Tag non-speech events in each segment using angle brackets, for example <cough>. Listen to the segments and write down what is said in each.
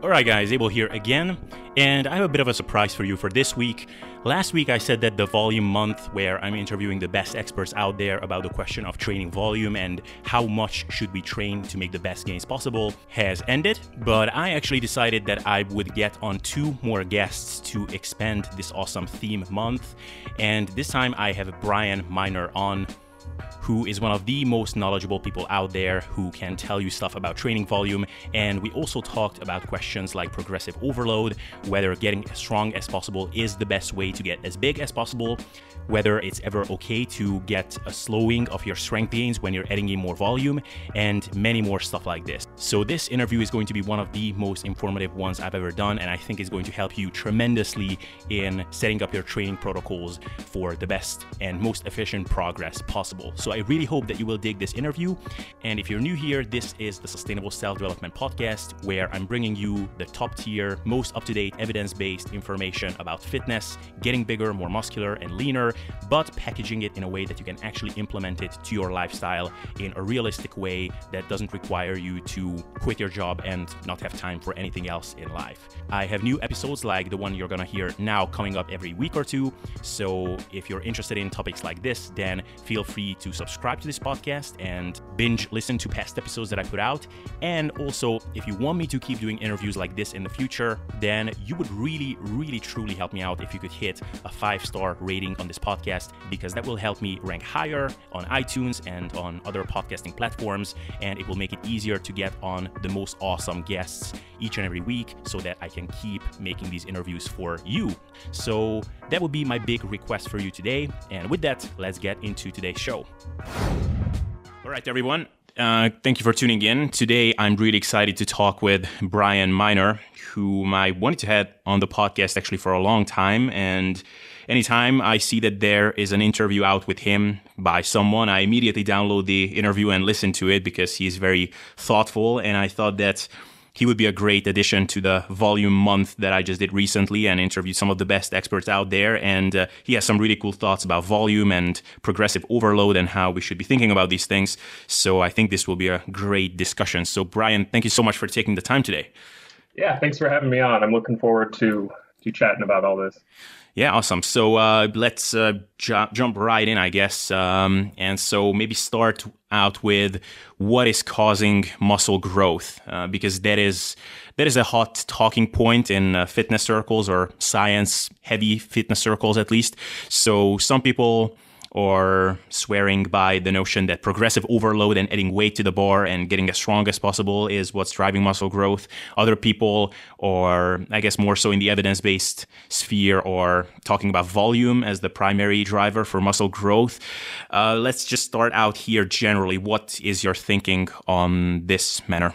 Alright, guys, Abel here again, and I have a bit of a surprise for you for this week. Last week, I said that the volume month, where I'm interviewing the best experts out there about the question of training volume and how much should we train to make the best gains possible, has ended. But I actually decided that I would get on two more guests to expand this awesome theme month, and this time I have Brian Minor on who is one of the most knowledgeable people out there who can tell you stuff about training volume. And we also talked about questions like progressive overload, whether getting as strong as possible is the best way to get as big as possible, whether it's ever okay to get a slowing of your strength gains when you're adding in more volume, and many more stuff like this. So, this interview is going to be one of the most informative ones I've ever done, and I think is going to help you tremendously in setting up your training protocols for the best and most efficient progress possible. So, I really hope that you will dig this interview. And if you're new here, this is the Sustainable Self Development Podcast, where I'm bringing you the top tier, most up to date, evidence based information about fitness, getting bigger, more muscular, and leaner but packaging it in a way that you can actually implement it to your lifestyle in a realistic way that doesn't require you to quit your job and not have time for anything else in life. I have new episodes like the one you're gonna hear now coming up every week or two. So if you're interested in topics like this, then feel free to subscribe to this podcast and binge listen to past episodes that I put out. And also, if you want me to keep doing interviews like this in the future, then you would really, really, truly help me out if you could hit a five star rating on this podcast because that will help me rank higher on iTunes and on other podcasting platforms. And it will make it easier to get on the most awesome guests each and every week so that I can keep making these interviews for you. So that would be my big request for you today. And with that, let's get into today's show. All right, everyone. Uh, thank you for tuning in. Today, I'm really excited to talk with Brian Minor, whom I wanted to have on the podcast actually for a long time. And anytime I see that there is an interview out with him by someone, I immediately download the interview and listen to it because he's very thoughtful. And I thought that he would be a great addition to the volume month that I just did recently and interviewed some of the best experts out there. And uh, he has some really cool thoughts about volume and progressive overload and how we should be thinking about these things. So I think this will be a great discussion. So, Brian, thank you so much for taking the time today. Yeah, thanks for having me on. I'm looking forward to to chatting about all this. Yeah, awesome. So uh, let's uh, ju- jump right in, I guess. Um, and so maybe start out with what is causing muscle growth, uh, because that is that is a hot talking point in uh, fitness circles or science heavy fitness circles, at least. So some people or swearing by the notion that progressive overload and adding weight to the bar and getting as strong as possible is what's driving muscle growth. Other people, or I guess more so in the evidence based sphere, or talking about volume as the primary driver for muscle growth. Uh, let's just start out here generally. What is your thinking on this manner?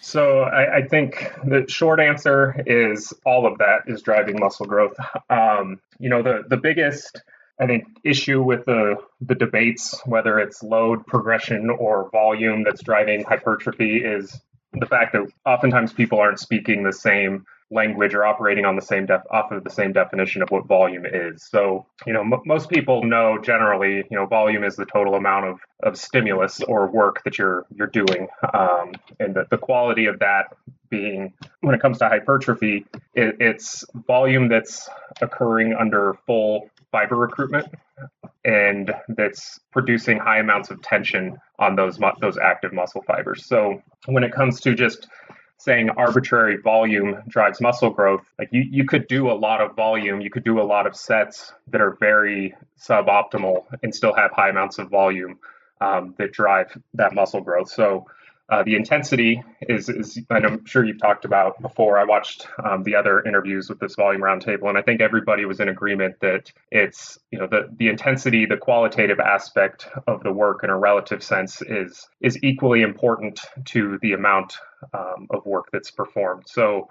So I, I, think the short answer is all of that is driving muscle growth. Um, you know, the the biggest I think issue with the the debates, whether it's load progression or volume that's driving hypertrophy, is the fact that oftentimes people aren't speaking the same language or operating on the same def- off of the same definition of what volume is. So, you know, m- most people know generally, you know, volume is the total amount of, of stimulus or work that you're you're doing, um, and the, the quality of that being when it comes to hypertrophy, it, it's volume that's occurring under full fiber recruitment and that's producing high amounts of tension on those mu- those active muscle fibers. So when it comes to just saying arbitrary volume drives muscle growth, like you, you could do a lot of volume, you could do a lot of sets that are very suboptimal and still have high amounts of volume um, that drive that muscle growth. So uh, the intensity is, is, and I'm sure you've talked about before. I watched um, the other interviews with this volume roundtable, and I think everybody was in agreement that it's, you know, the, the intensity, the qualitative aspect of the work in a relative sense is, is equally important to the amount um, of work that's performed. So,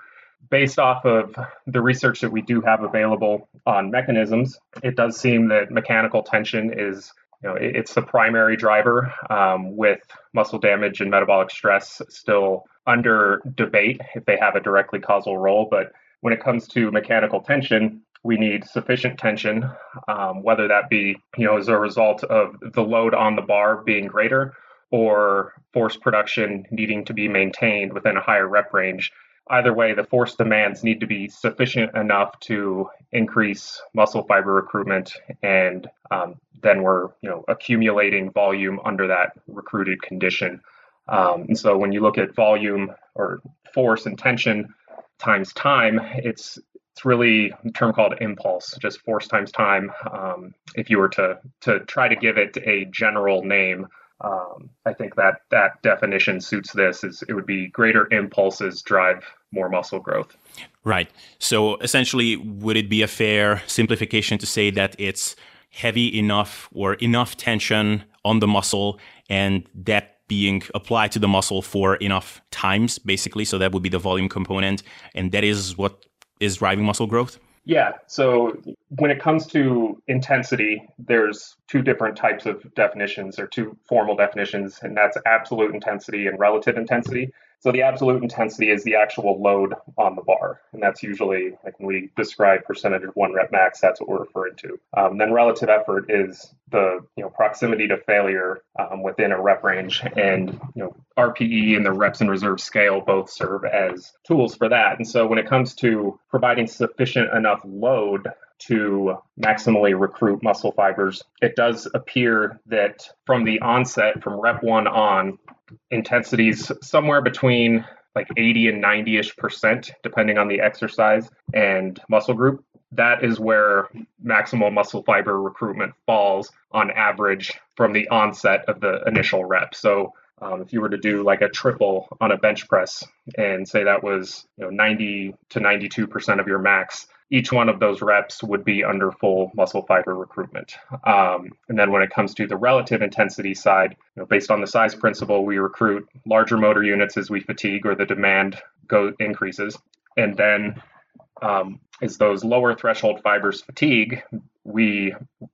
based off of the research that we do have available on mechanisms, it does seem that mechanical tension is you know, it's the primary driver um, with muscle damage and metabolic stress still under debate if they have a directly causal role. But when it comes to mechanical tension, we need sufficient tension, um, whether that be you know as a result of the load on the bar being greater or force production needing to be maintained within a higher rep range. Either way, the force demands need to be sufficient enough to increase muscle fiber recruitment, and um, then we're you know accumulating volume under that recruited condition. Um, and so when you look at volume or force and tension times time, it's it's really a term called impulse, just force times time. Um, if you were to to try to give it a general name, um, I think that that definition suits this. Is it would be greater impulses drive more muscle growth. Right. So essentially, would it be a fair simplification to say that it's heavy enough or enough tension on the muscle, and that being applied to the muscle for enough times, basically. So that would be the volume component, and that is what is driving muscle growth. Yeah. So when it comes to intensity, there's two different types of definitions or two formal definitions, and that's absolute intensity and relative intensity. So the absolute intensity is the actual load on the bar, and that's usually like when we describe percentage of one rep max. That's what we're referring to. Um, then relative effort is the you know proximity to failure um, within a rep range, and you know RPE and the reps in reserve scale both serve as tools for that. And so when it comes to providing sufficient enough load to maximally recruit muscle fibers, it does appear that from the onset, from rep one on, intensities somewhere between like 80 and 90 ish percent, depending on the exercise and muscle group. That is where maximal muscle fiber recruitment falls on average from the onset of the initial rep. So um, if you were to do like a triple on a bench press and say that was you know 90 to 92 percent of your max, each one of those reps would be under full muscle fiber recruitment. Um, and then when it comes to the relative intensity side, you know, based on the size principle, we recruit larger motor units as we fatigue or the demand go increases. And then um, as those lower threshold fibers fatigue, we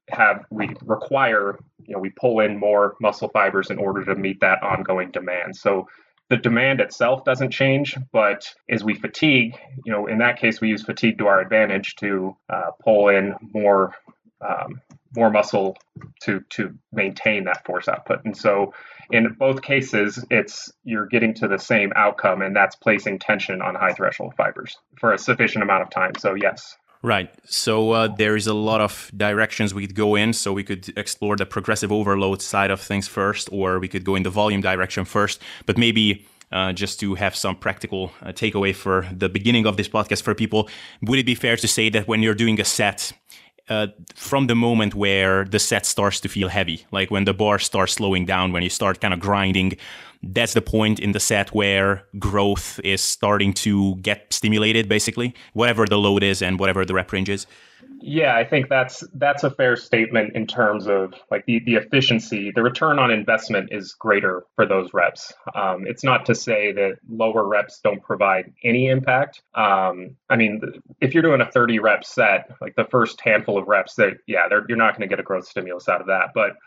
have we require you know we pull in more muscle fibers in order to meet that ongoing demand. So the demand itself doesn't change, but as we fatigue, you know, in that case, we use fatigue to our advantage to uh, pull in more um, more muscle to to maintain that force output. And so, in both cases, it's you're getting to the same outcome, and that's placing tension on high threshold fibers for a sufficient amount of time. So, yes, Right. So uh, there is a lot of directions we could go in. So we could explore the progressive overload side of things first, or we could go in the volume direction first. But maybe uh, just to have some practical uh, takeaway for the beginning of this podcast for people, would it be fair to say that when you're doing a set, uh, from the moment where the set starts to feel heavy, like when the bar starts slowing down, when you start kind of grinding, that's the point in the set where growth is starting to get stimulated, basically, whatever the load is and whatever the rep range is. Yeah, I think that's that's a fair statement in terms of like the, the efficiency. The return on investment is greater for those reps. Um, it's not to say that lower reps don't provide any impact. Um, I mean, if you're doing a 30 rep set, like the first handful of reps, that yeah, you're not going to get a growth stimulus out of that. But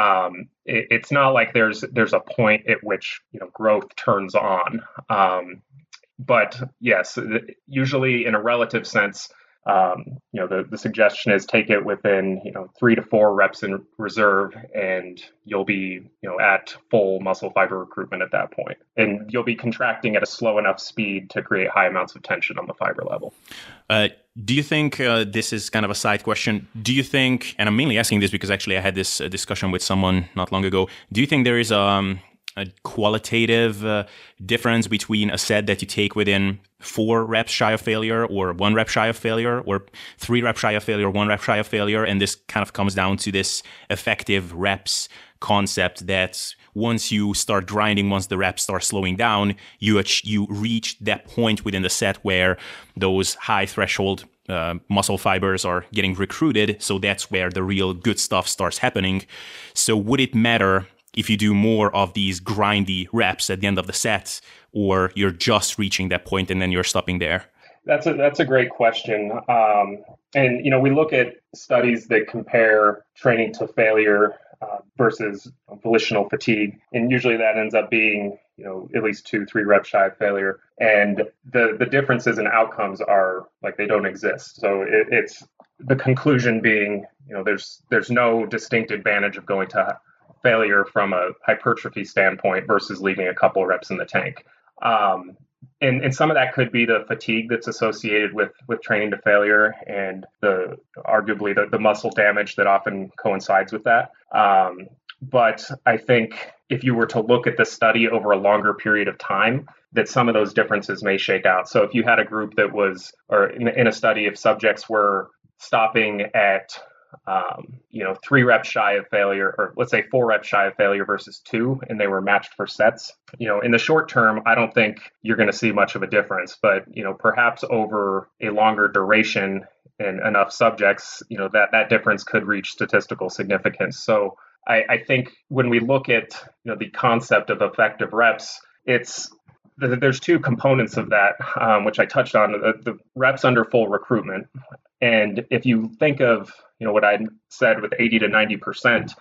um, it, it's not like there's there's a point at which you know growth turns on. Um, but yes, usually in a relative sense um, you know, the, the suggestion is take it within, you know, three to four reps in reserve and you'll be, you know, at full muscle fiber recruitment at that point. And you'll be contracting at a slow enough speed to create high amounts of tension on the fiber level. Uh, do you think uh, this is kind of a side question? Do you think, and I'm mainly asking this because actually I had this uh, discussion with someone not long ago. Do you think there is um, a qualitative uh, difference between a set that you take within four reps shy of failure or one rep shy of failure or three reps shy of failure, one rep shy of failure. And this kind of comes down to this effective reps concept that once you start grinding, once the reps start slowing down, you, you reach that point within the set where those high threshold uh, muscle fibers are getting recruited. So that's where the real good stuff starts happening. So would it matter if you do more of these grindy reps at the end of the set, or you're just reaching that point and then you're stopping there? That's a that's a great question. Um, and you know, we look at studies that compare training to failure uh, versus volitional fatigue, and usually that ends up being you know at least two three reps shy of failure. And the the differences in outcomes are like they don't exist. So it, it's the conclusion being you know there's there's no distinct advantage of going to failure from a hypertrophy standpoint versus leaving a couple reps in the tank. Um, and, and some of that could be the fatigue that's associated with with training to failure and the arguably the, the muscle damage that often coincides with that um, but i think if you were to look at the study over a longer period of time that some of those differences may shake out so if you had a group that was or in, in a study if subjects were stopping at um, you know, three reps shy of failure, or let's say four reps shy of failure versus two, and they were matched for sets. You know, in the short term, I don't think you're going to see much of a difference, but you know, perhaps over a longer duration and enough subjects, you know, that that difference could reach statistical significance. So I, I think when we look at you know the concept of effective reps, it's there's two components of that, um, which I touched on the, the, reps under full recruitment. And if you think of you know what I said with 80 to 90 percent,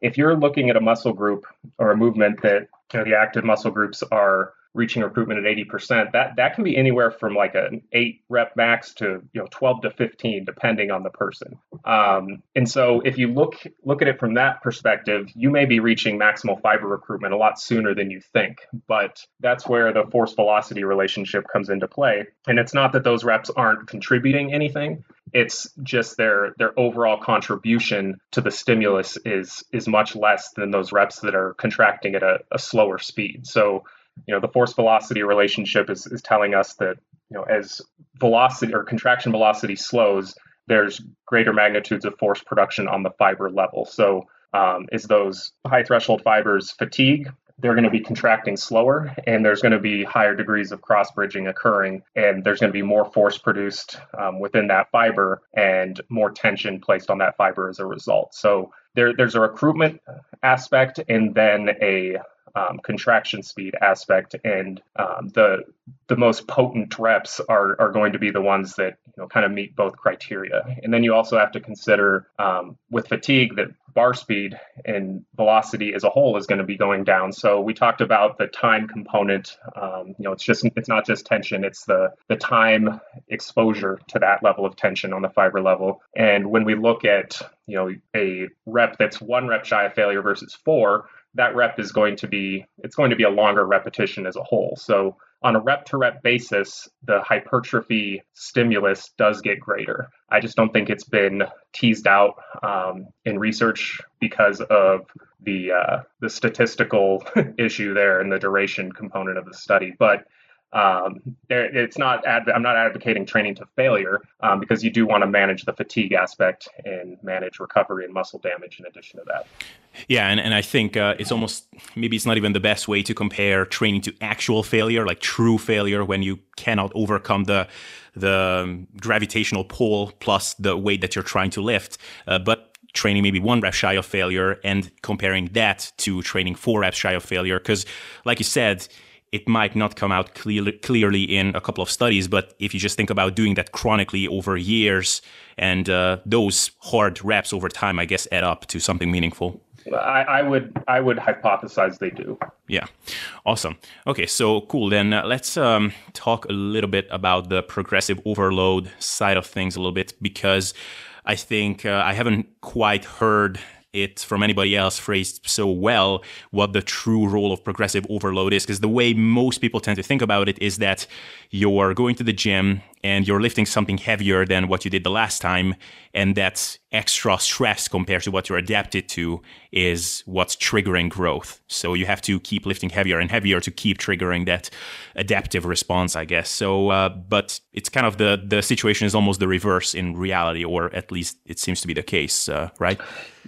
if you're looking at a muscle group or a movement that you know the active muscle groups are reaching recruitment at 80%, that that can be anywhere from like an eight rep max to you know 12 to 15, depending on the person. Um, and so if you look look at it from that perspective, you may be reaching maximal fiber recruitment a lot sooner than you think. But that's where the force velocity relationship comes into play. And it's not that those reps aren't contributing anything. It's just their their overall contribution to the stimulus is is much less than those reps that are contracting at a, a slower speed. So you know the force velocity relationship is, is telling us that you know as velocity or contraction velocity slows there's greater magnitudes of force production on the fiber level. So um, is those high threshold fibers fatigue they're going to be contracting slower and there's going to be higher degrees of cross bridging occurring and there's going to be more force produced um, within that fiber and more tension placed on that fiber as a result. So there, there's a recruitment aspect and then a um, contraction speed aspect, and um, the the most potent reps are are going to be the ones that you know kind of meet both criteria. And then you also have to consider um, with fatigue that bar speed and velocity as a whole is going to be going down. So we talked about the time component. Um, you know, it's just it's not just tension; it's the the time exposure to that level of tension on the fiber level. And when we look at you know a rep that's one rep shy of failure versus four, that rep is going to be it's going to be a longer repetition as a whole. So on a rep to rep basis, the hypertrophy stimulus does get greater. I just don't think it's been teased out um, in research because of the uh, the statistical <laughs> issue there and the duration component of the study. But um, it's not adv- I'm not advocating training to failure um, because you do want to manage the fatigue aspect and manage recovery and muscle damage in addition to that. Yeah, and, and I think uh, it's almost maybe it's not even the best way to compare training to actual failure, like true failure when you cannot overcome the the gravitational pull plus the weight that you're trying to lift. Uh, but training maybe one rep shy of failure and comparing that to training four reps shy of failure, because like you said it might not come out clear, clearly in a couple of studies, but if you just think about doing that chronically over years and uh, those hard reps over time, I guess add up to something meaningful. I, I, would I would hypothesize they do. Yeah, awesome. Okay, so cool. Then uh, let's um, talk a little bit about the progressive overload side of things a little bit because I think uh, I haven't quite heard it from anybody else phrased so well what the true role of progressive overload is. Because the way most people tend to think about it is that you're going to the gym and you're lifting something heavier than what you did the last time. And that extra stress compared to what you're adapted to is what's triggering growth. So you have to keep lifting heavier and heavier to keep triggering that adaptive response, I guess. So, uh, but it's kind of the, the situation is almost the reverse in reality, or at least it seems to be the case, uh, right?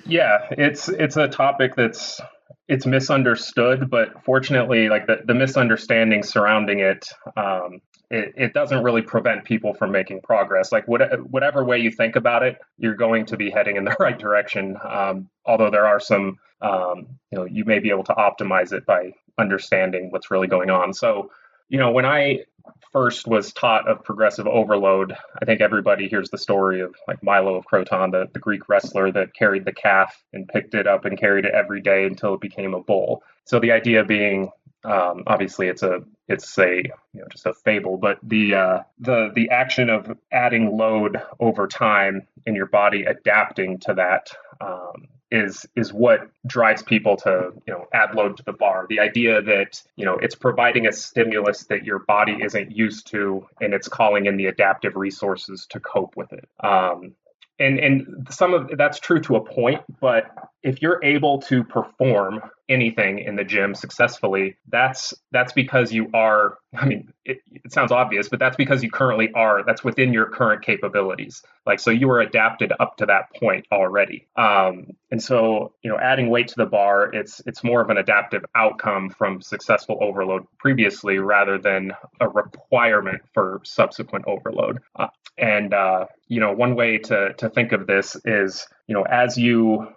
Yeah, it's, it's a topic that's, it's misunderstood, but fortunately, like the, the misunderstanding surrounding it um, it, it doesn't really prevent people from making progress. Like what, whatever way you think about it, you're going to be heading in the <laughs> right direction. Um, although there are some, um, you know, you may be able to optimize it by understanding what's really going on. So, you know, when I first was taught of progressive overload, I think everybody hears the story of like Milo of Croton, the, the Greek wrestler that carried the calf and picked it up and carried it every day until it became a bull. So the idea being um, obviously, it's a it's a you know just a fable, but the uh, the the action of adding load over time in your body adapting to that um, is is what drives people to you know add load to the bar. The idea that you know it's providing a stimulus that your body isn't used to, and it's calling in the adaptive resources to cope with it. Um, and and some of that's true to a point but if you're able to perform anything in the gym successfully that's that's because you are i mean it, it, sounds obvious but that's because you currently are that's within your current capabilities. Like so you were adapted up to that point already. Um, and so you know adding weight to the bar it's it's more of an adaptive outcome from successful overload previously rather than a requirement for subsequent overload. Uh, and uh, you know one way to to think of this is you know as you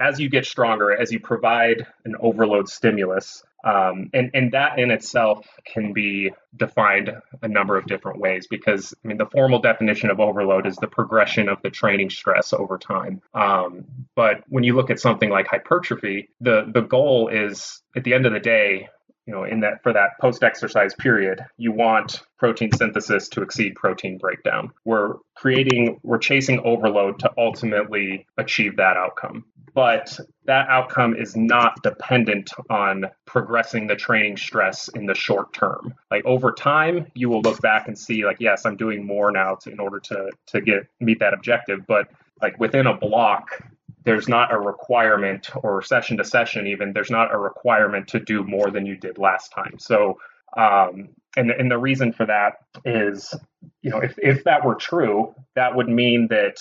as you get stronger, as you provide an overload stimulus, um, and and that in itself can be defined a number of different ways because I mean the formal definition of overload is the progression of the training stress over time. Um, but when you look at something like hypertrophy, the the goal is at the end of the day you know in that for that post exercise period you want protein synthesis to exceed protein breakdown. We're creating we're chasing overload to ultimately achieve that outcome. But that outcome is not dependent on progressing the training stress in the short term. Like over time you will look back and see like yes i'm doing more now to, in order to to get meet that objective. But like within a block there's not a requirement or session to session even there's not a requirement to do more than you did last time. So um, and, and the reason for that is you know if, if that were true that would mean that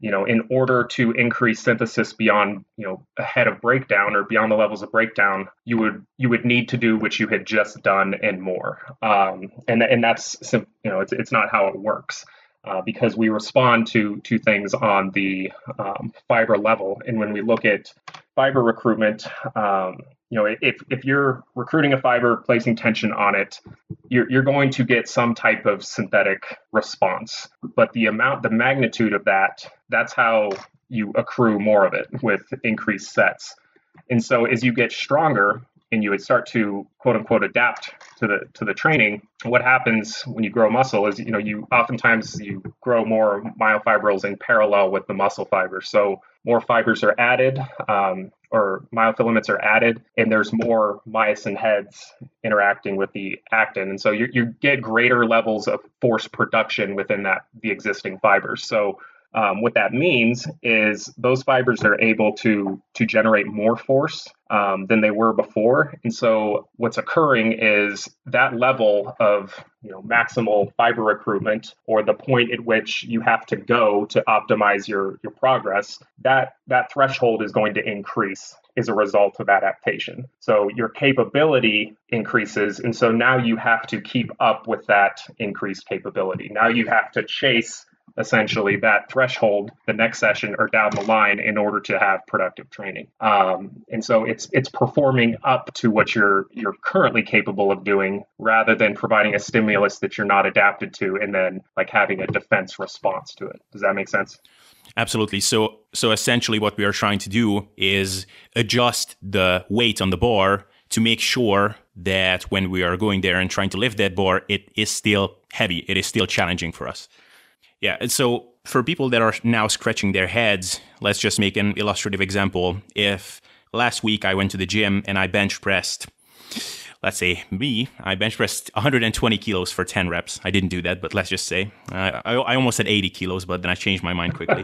you know in order to increase synthesis beyond you know ahead of breakdown or beyond the levels of breakdown you would you would need to do what you had just done and more. Um, and and that's you know it's, it's not how it works uh, because we respond to to things on the um, fiber level. And when we look at fiber recruitment, um, you know, if if you're recruiting a fiber, placing tension on it, you're you're going to get some type of synthetic response. But the amount, the magnitude of that, that's how you accrue more of it with increased sets. And so as you get stronger, and you would start to quote unquote adapt to the to the training what happens when you grow muscle is you know you oftentimes you grow more myofibrils in parallel with the muscle fibers. So more fibers are added um, or myofilaments are added and there's more myosin heads interacting with the actin. And so you, you get greater levels of force production within that the existing fibers. So um, what that means is those fibers are able to to generate more force um, than they were before, and so what's occurring is that level of you know maximal fiber recruitment or the point at which you have to go to optimize your your progress that that threshold is going to increase as a result of adaptation. So your capability increases. And so now you have to keep up with that increased capability. Now you have to chase essentially that threshold the next session or down the line in order to have productive training. Um, and so it's it's performing up to what you're you're currently capable of doing rather than providing a stimulus that you're not adapted to and then like having a defense response to it. Does that make sense? Absolutely. So so essentially what we are trying to do is adjust the weight on the bar to make sure that when we are going there and trying to lift that bar, it is still heavy. It is still challenging for us. Yeah. And so for people that are now scratching their heads, let's just make an illustrative example. If last week I went to the gym and I bench pressed, let's say me, I bench pressed 120 kilos for 10 reps. I didn't do that, but let's just say uh, I, I almost said 80 kilos, but then I changed my mind quickly.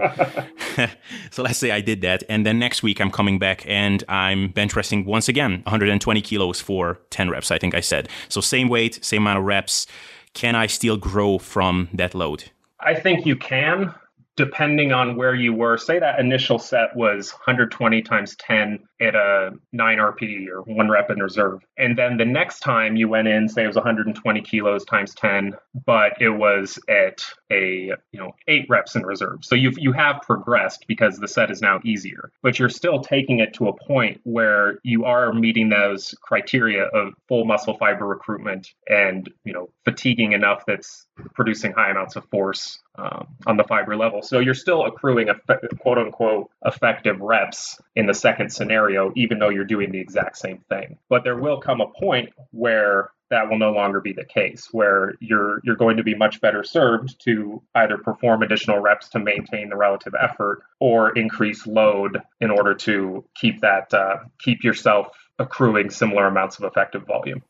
<laughs> so let's say I did that. And then next week I'm coming back and I'm bench pressing once again 120 kilos for 10 reps, I think I said. So same weight, same amount of reps. Can I still grow from that load? I think you can depending on where you were, say that initial set was 120 times 10 at a 9 RPE or one rep in reserve. And then the next time you went in, say it was 120 kilos times 10, but it was at a, you know, 8 reps in reserve. So you've you have progressed because the set is now easier. But you're still taking it to a point where you are meeting those criteria of full muscle fiber recruitment and, you know, fatiguing enough that's producing high amounts of force um, on the fiber level. So you're still accruing a quote unquote effective reps in the second scenario, even though you're doing the exact same thing. But there will come a point where that will no longer be the case where you're you're going to be much better served to either perform additional reps to maintain the relative effort or increase load in order to keep that uh, keep yourself accruing similar amounts of effective volume.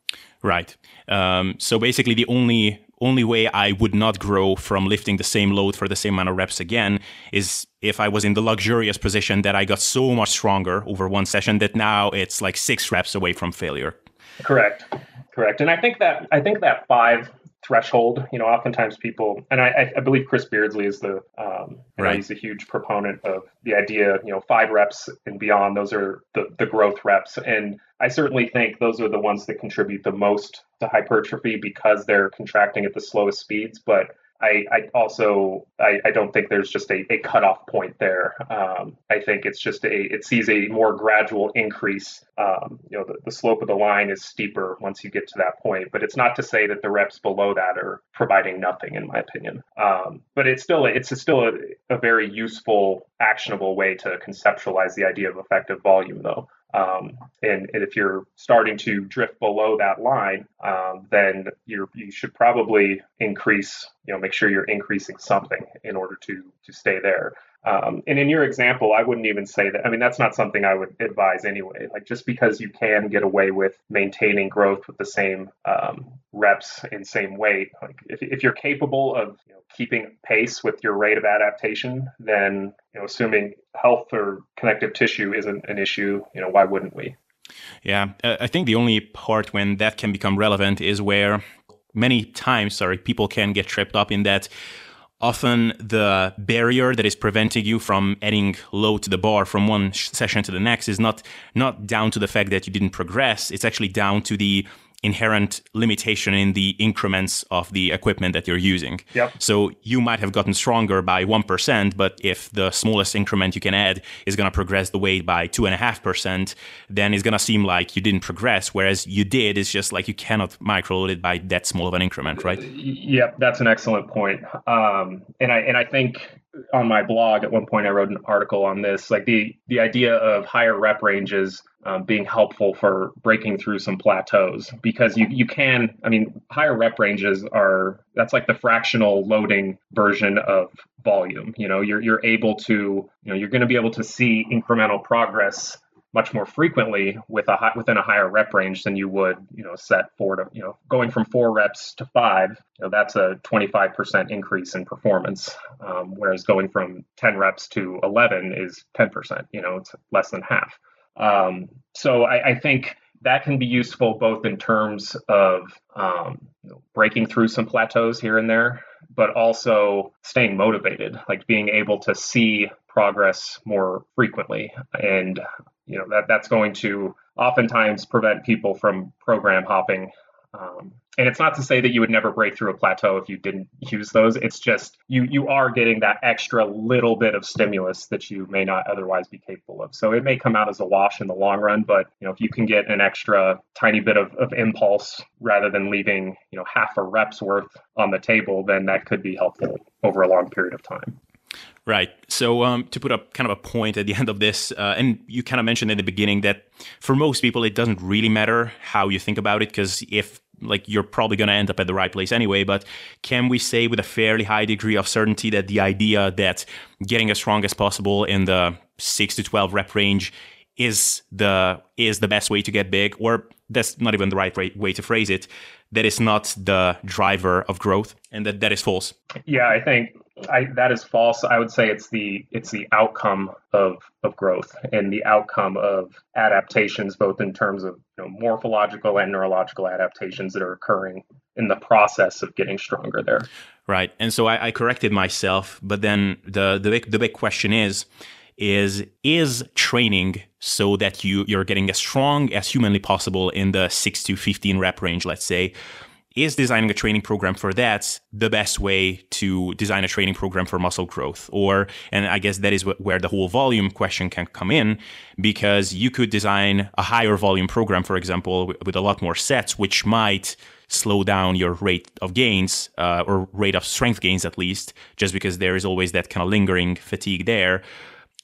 Right. Um, so basically, the only only way I would not grow from lifting the same load for the same amount of reps again is if I was in the luxurious position that I got so much stronger over one session that now it's like six reps away from failure. Correct. Correct. And I think that I think that five threshold. You know, oftentimes people, and I, I believe Chris Beardsley is the, um, right. he's a huge proponent of the idea. You know, five reps and beyond; those are the the growth reps. And I certainly think those are the ones that contribute the most to hypertrophy because they're contracting at the slowest speeds. But I, I also I, I, don't think there's just a, a cutoff point there. Um, I think it's just a it sees a more gradual increase. Um, you know, the, the slope of the line is steeper once you get to that point, but it's not to say that the reps below that are providing nothing, in my opinion. Um, but it's still it's a, still a, a very useful, actionable way to conceptualize the idea of effective volume, though. Um, and, and, if you're starting to drift below that line, um, then you you should probably increase, you know, make sure you're increasing something in order to to stay there. Um, and in your example, I wouldn't even say that. I mean, that's not something I would advise anyway. Like just because you can get away with maintaining growth with the same um, reps and same weight, like if, if you're capable of you know, keeping pace with your rate of adaptation, then you know, assuming health or connective tissue isn't an issue, you know, why wouldn't we? Yeah, uh, I think the only part when that can become relevant is where many times, sorry, people can get tripped up in that often the barrier that is preventing you from adding load to the bar from one session to the next is not not down to the fact that you didn't progress. It's actually down to the inherent limitation in the increments of the equipment that you're using. Yep. So you might have gotten stronger by 1%, but if the smallest increment you can add is going to progress the weight by 2.5%, then it's going to seem like you didn't progress, whereas you did. It's just like you cannot microload it by that small of an increment, right? Yep, that's an excellent point. Um, and I and I think on my blog at one point I wrote an article on this, like the the idea of higher rep ranges um, being helpful for breaking through some plateaus because you, you can i mean higher rep ranges are that's like the fractional loading version of volume you know you're, you're able to you know you're going to be able to see incremental progress much more frequently with a high, within a higher rep range than you would you know set four to you know going from four reps to five you know that's a 25% increase in performance. Um, whereas going from 10 reps to 11 is 10% you know it's less than half. Um, so I, I, think that can be useful both in terms of um, breaking through some plateaus here and there, but also staying motivated, like being able to see progress more frequently. And you know that that's going to oftentimes prevent people from program hopping um, and it's not to say that you would never break through a plateau if you didn't <laughs> use those. It's just you you are getting that extra little bit of stimulus that you may not otherwise be capable of. So it may come out as a wash in the long run, but you know if you can get an extra tiny bit of, of impulse rather than leaving you know half a rep's worth on the table, then that could be helpful over a long period of time. Right. So um, to put up kind of a point at the <laughs> end of this, uh, and you kind of mentioned in the beginning that for most people it doesn't really matter how you think about it because if like you're probably going to end up at the right place anyway but can we say with a fairly high degree of certainty that the idea that getting as strong as possible in the 6 to 12 rep range is the is the best way to get big or that's not even the right way to phrase it that is not the driver of growth and that that is false yeah i think I, that is false. I would say it's the it's the outcome of of growth and the outcome of adaptations, both in terms of you know, morphological and neurological adaptations that are occurring in the process of getting stronger there. Right, and so I, I corrected myself, but then the the big, the big question is is is training so that you you're getting as strong as humanly possible in the 6 to 15 rep range let's say is designing a training program for that the best way to design a training program for muscle growth? Or and i guess that is where the whole volume question can come in because you could design a higher volume program for example with a lot more sets which might slow down your rate of gains uh, or rate of strength gains at least just because there is always that kind of lingering fatigue there.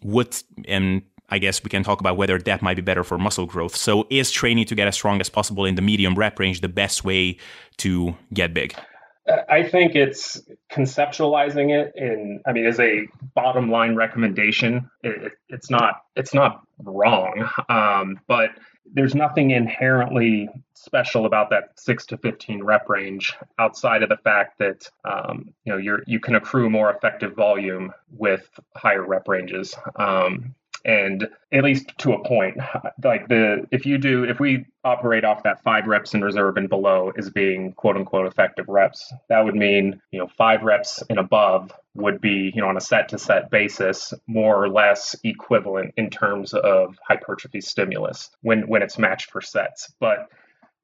Would and I guess we can talk about whether that might be better for muscle growth. So, is training to get as strong as possible in the medium rep range the best way to get big? I think it's conceptualizing it in. I mean, as a bottom line recommendation, it, it's not it's not wrong, um, but there's nothing inherently special about that six to 15 rep range outside of the fact that um, you know you're you can accrue more effective volume with higher rep ranges. Um, and at least to a point like the if you do if we operate off that five reps in reserve and below as being quote unquote effective reps that would mean you know five reps and above would be you know on a set to set basis more or less equivalent in terms of hypertrophy stimulus when when it's matched for sets. But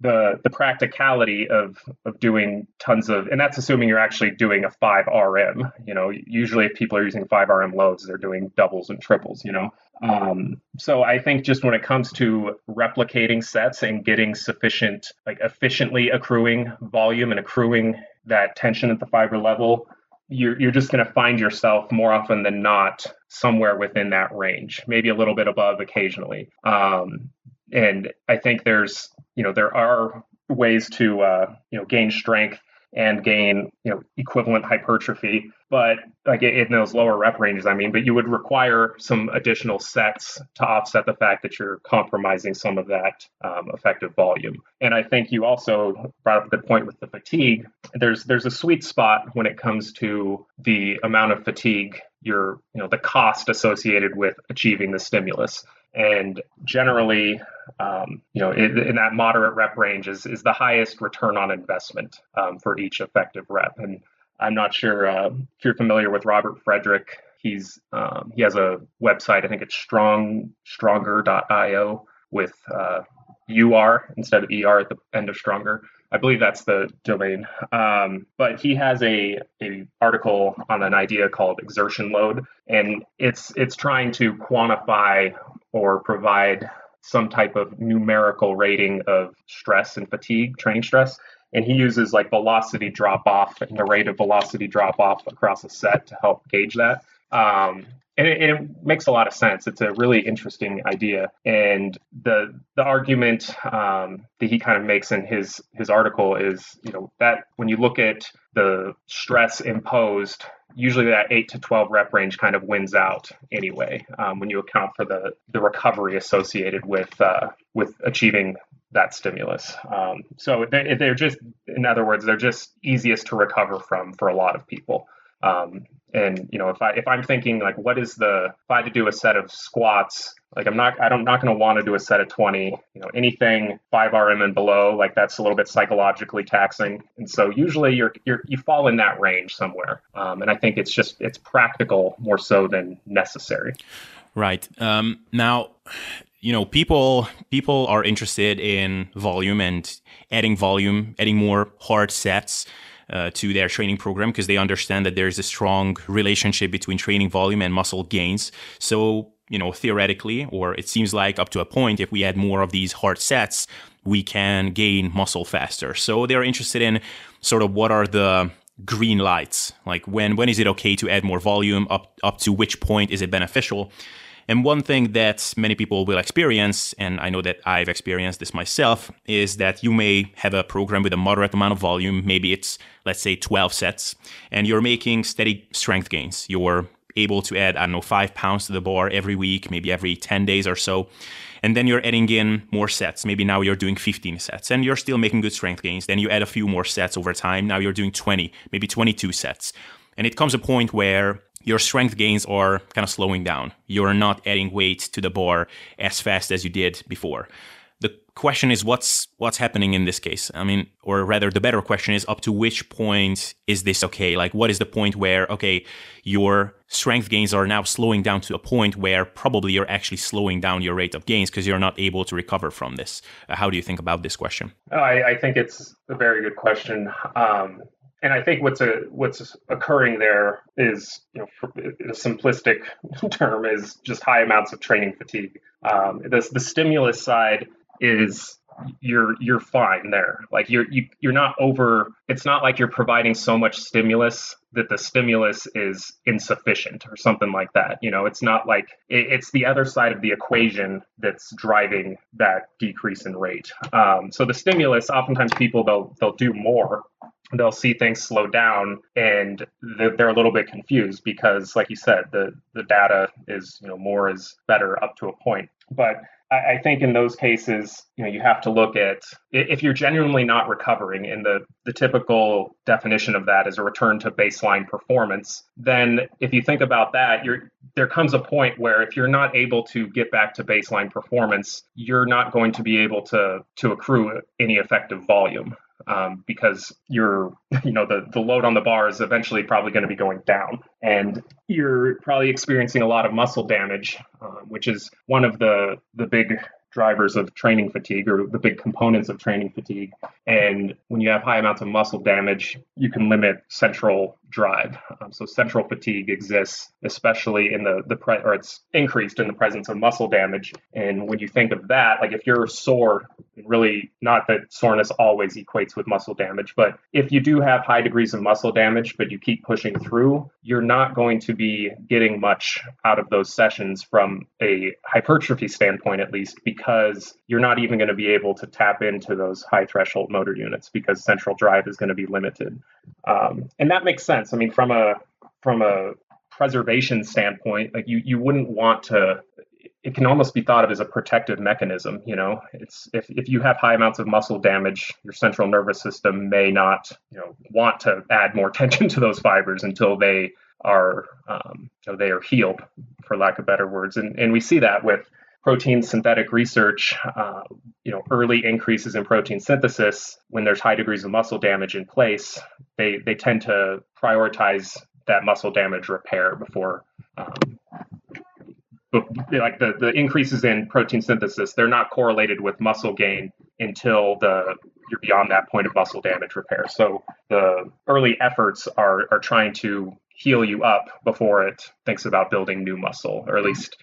the the practicality of of doing tons of and that's assuming you're actually doing a 5 rm you know usually if people are using 5 rm loads they're doing doubles and triples you know? Um, so i think just when it comes to replicating sets and getting sufficient like efficiently accruing volume and accruing that tension at the fiber level you're, you're just going to find yourself more often than not somewhere within that range maybe a little bit above occasionally. Um, and I think there's you know there are ways to uh, you know gain strength and gain you know equivalent hypertrophy. But like in those lower rep ranges i mean but you would require some additional sets to offset the fact that you're compromising some of that um, effective volume. And i think you also brought up a good point with the fatigue. There's there's a sweet spot when it comes to the amount of fatigue your you know the cost associated with achieving the stimulus. And generally um, you know in, in, that moderate rep range is, is the highest return on investment um, for each effective rep and i'm not sure uh, if you're familiar with robert frederick he's um, he has a website i think it's strong stronger.io with uh, ur instead of er at the end of stronger I believe that's the domain. Um, but he has a, a article on an idea called exertion load, and it's it's trying to quantify or provide some type of numerical rating of stress and fatigue, training stress. And he uses like velocity drop off and the rate of velocity drop off across a set to help gauge that. Um, and it, it, makes a lot of sense. It's a really interesting idea, and the the argument um, that he kind of makes in his his article is, you know, that when you look at the stress imposed, usually that eight to twelve rep range kind of wins out anyway. Um, when you account for the the recovery associated with uh, with achieving that stimulus. Um, so they, they're just, in other words, they're just easiest to recover from for a lot of people. Um, and you know, if I if I'm thinking like, what is the if I had to do a set of squats, like I'm not I'm not going to want to do a set of 20. You know, anything 5 RM and below, like that's a little bit psychologically taxing. And so usually you're you're you fall in that range somewhere. Um, and I think it's just it's practical more so than necessary. Right. Um, now, you know, people people are interested in volume and adding volume, adding more hard sets uh, to their training program because they understand that there's a strong relationship between training volume and muscle gains. So, you know, theoretically, or it seems like up to a point, if we add more of these hard sets, we can gain muscle faster. So they're interested in sort of what are the green lights like when when is it okay to add more volume up up to which point is it beneficial and one thing that many people will experience, and I know that I've experienced this myself, is that you may have a program with a moderate amount of volume. Maybe it's, let's say, 12 sets, and you're making steady strength gains. You're able to add, I don't know, five pounds to the bar every week, maybe every 10 days or so. And then you're adding in more sets. Maybe now you're doing 15 sets and you're still making good strength gains. Then you add a few more sets over time. Now you're doing 20, maybe 22 sets. And it comes a point where your strength gains are kind of slowing down. You're not adding weight to the bar as fast as you did before. The question is what's what's happening in this case? I mean, or rather the better question is up to which point is this okay? Like what is the point where okay, your strength gains are now slowing down to a point where probably you're actually slowing down your rate of gains because you're not able to recover from this. How do you think about this question? I, I, think it's a very good question. Um, and I think what's a what's occurring there is, you know, a simplistic <laughs> term is just high amounts of training fatigue. Um, the, the stimulus side is you're you're fine there. Like you're you, you're not over. It's not like you're providing so much stimulus that the stimulus is insufficient or something like that. You know, it's not like it, it's the other side of the equation that's driving that decrease in rate. Um, so the stimulus, oftentimes people they'll they'll do more they'll see things slow down and they're a little bit confused because like you said the the data is you know more is better up to a point but I think in those cases, you know, you have to look at if you're genuinely not recovering, and the the typical definition of that is a return to baseline performance. Then, if you think about that, you're there comes a point where if you're not able to get back to baseline performance, you're not going to be able to to accrue any effective volume um, because you're, <laughs> you know, the, the load on the bar is eventually probably going to be going down. And you're probably experiencing a lot of muscle damage, uh, which is one of the, the big drivers of training fatigue or the big components of training fatigue. And when you have high amounts of muscle damage, you can limit central drive. Um, so central fatigue exists, especially in the the pre- or it's increased in the presence of muscle damage. And when you think of that, like if you're sore, really not that soreness always equates with muscle damage, but if you do have high degrees of muscle damage, but you keep pushing through, you're not going to be getting much out of those sessions from a hypertrophy standpoint, at least, because you're not even going to be able to tap into those high threshold motor units because central drive is going to be limited. Um, and that makes sense. I mean, from a from a preservation standpoint, like you you wouldn't want to. It can almost be thought of as a protective mechanism. You know, it's if if you have high amounts of muscle damage, your central nervous system may not you know want to add more <laughs> tension to those fibers until they are um, you know, they are healed, for lack of better words. And and we see that with protein synthetic research, uh, you know, early increases in protein synthesis when there's high degrees of muscle damage in place, they they tend to prioritize that muscle damage repair before. Um, like the, the increases in protein synthesis, they're not correlated with muscle gain until the you're beyond that point of muscle damage repair. So the early efforts are are trying to heal you up before it thinks about building new muscle, or at least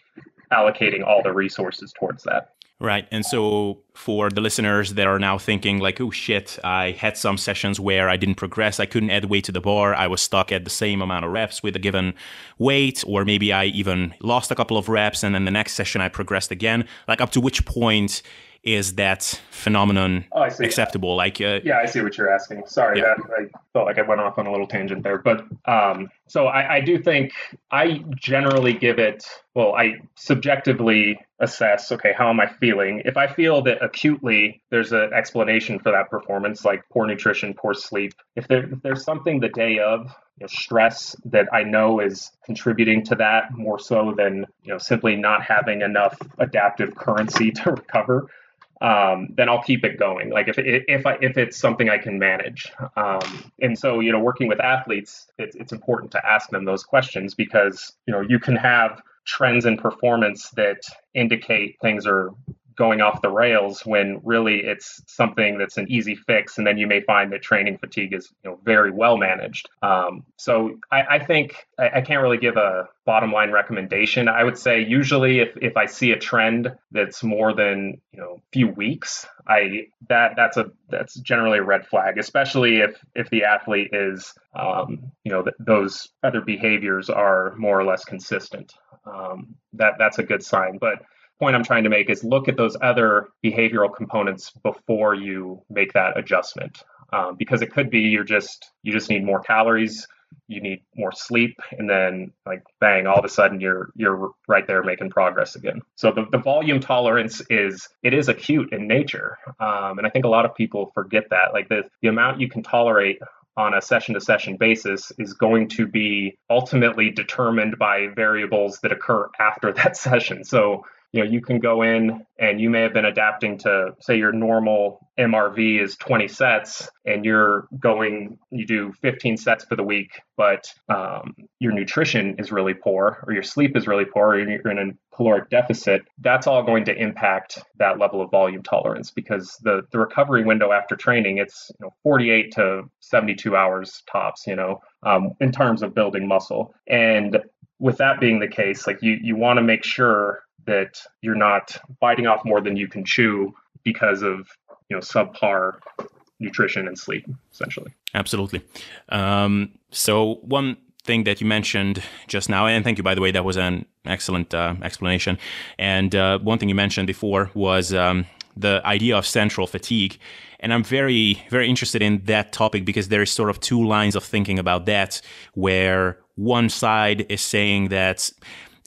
allocating all the resources towards that. Right. And so for the listeners that are now thinking like, oh shit, I had some sessions where I didn't progress. I couldn't add weight to the bar. I was stuck at the same amount of reps with a given weight, or maybe I even lost a couple of reps and then the next session I progressed again. Like up to which point is that phenomenon oh, acceptable? Like, uh, yeah, I see what you're asking. Sorry, yeah. that, I felt like I went off on a little tangent there, but um, so I, I do think I generally give it. Well, I subjectively assess. Okay, how am I feeling? If I feel that acutely, there's an explanation for that performance, like poor nutrition, poor sleep. If, there, if there's something the day of you know, stress that I know is contributing to that more so than you know simply not having enough adaptive currency <laughs> to recover um, then I'll keep it going. Like if if I, if it's something I can manage, um, and so you know, working with athletes, it's it's important to ask them those questions because you know you can have trends in performance that indicate things are going off the rails when really it's something that's an easy fix and then you may find that training fatigue is you know very well managed. Um, so I, I think I, I, can't really give a bottom line recommendation. I would say usually if, if i see a trend that's more than you know few weeks i that that's a that's generally a red flag especially if if the athlete is um, you know th- those other behaviors are more or less consistent. Um, that that's a good sign. But point I'm trying to make is look at those other behavioral components before you make that adjustment. Um, because it could be you're just you just need more calories, you need more sleep, and then like bang, all of a sudden you're you're right there making progress again. So the, the volume tolerance is it is acute in nature, um, and I think a lot of people forget that. Like the the amount you can tolerate on a session to session basis is going to be ultimately determined by variables that occur after <laughs> that session. So you know you can go in and you may have been adapting to say your normal mrv is 20 sets and you're going you do 15 sets for the week but um, your nutrition is really poor or your sleep is really poor or you're in a caloric deficit that's all going to impact that level of volume tolerance because the, the recovery window after training it's you know, 48 to 72 hours tops you know um, in terms of building muscle. And with that being the case like you you want to make sure that you're not biting off more than you can chew because of you know subpar nutrition and sleep essentially absolutely um, so one thing that you mentioned just now, and thank you, by the way, that was an excellent uh, explanation. And uh, one thing you mentioned before was um, the idea of central fatigue. And I'm very, very interested in that topic because there is sort of two lines of thinking about that, where one side is saying that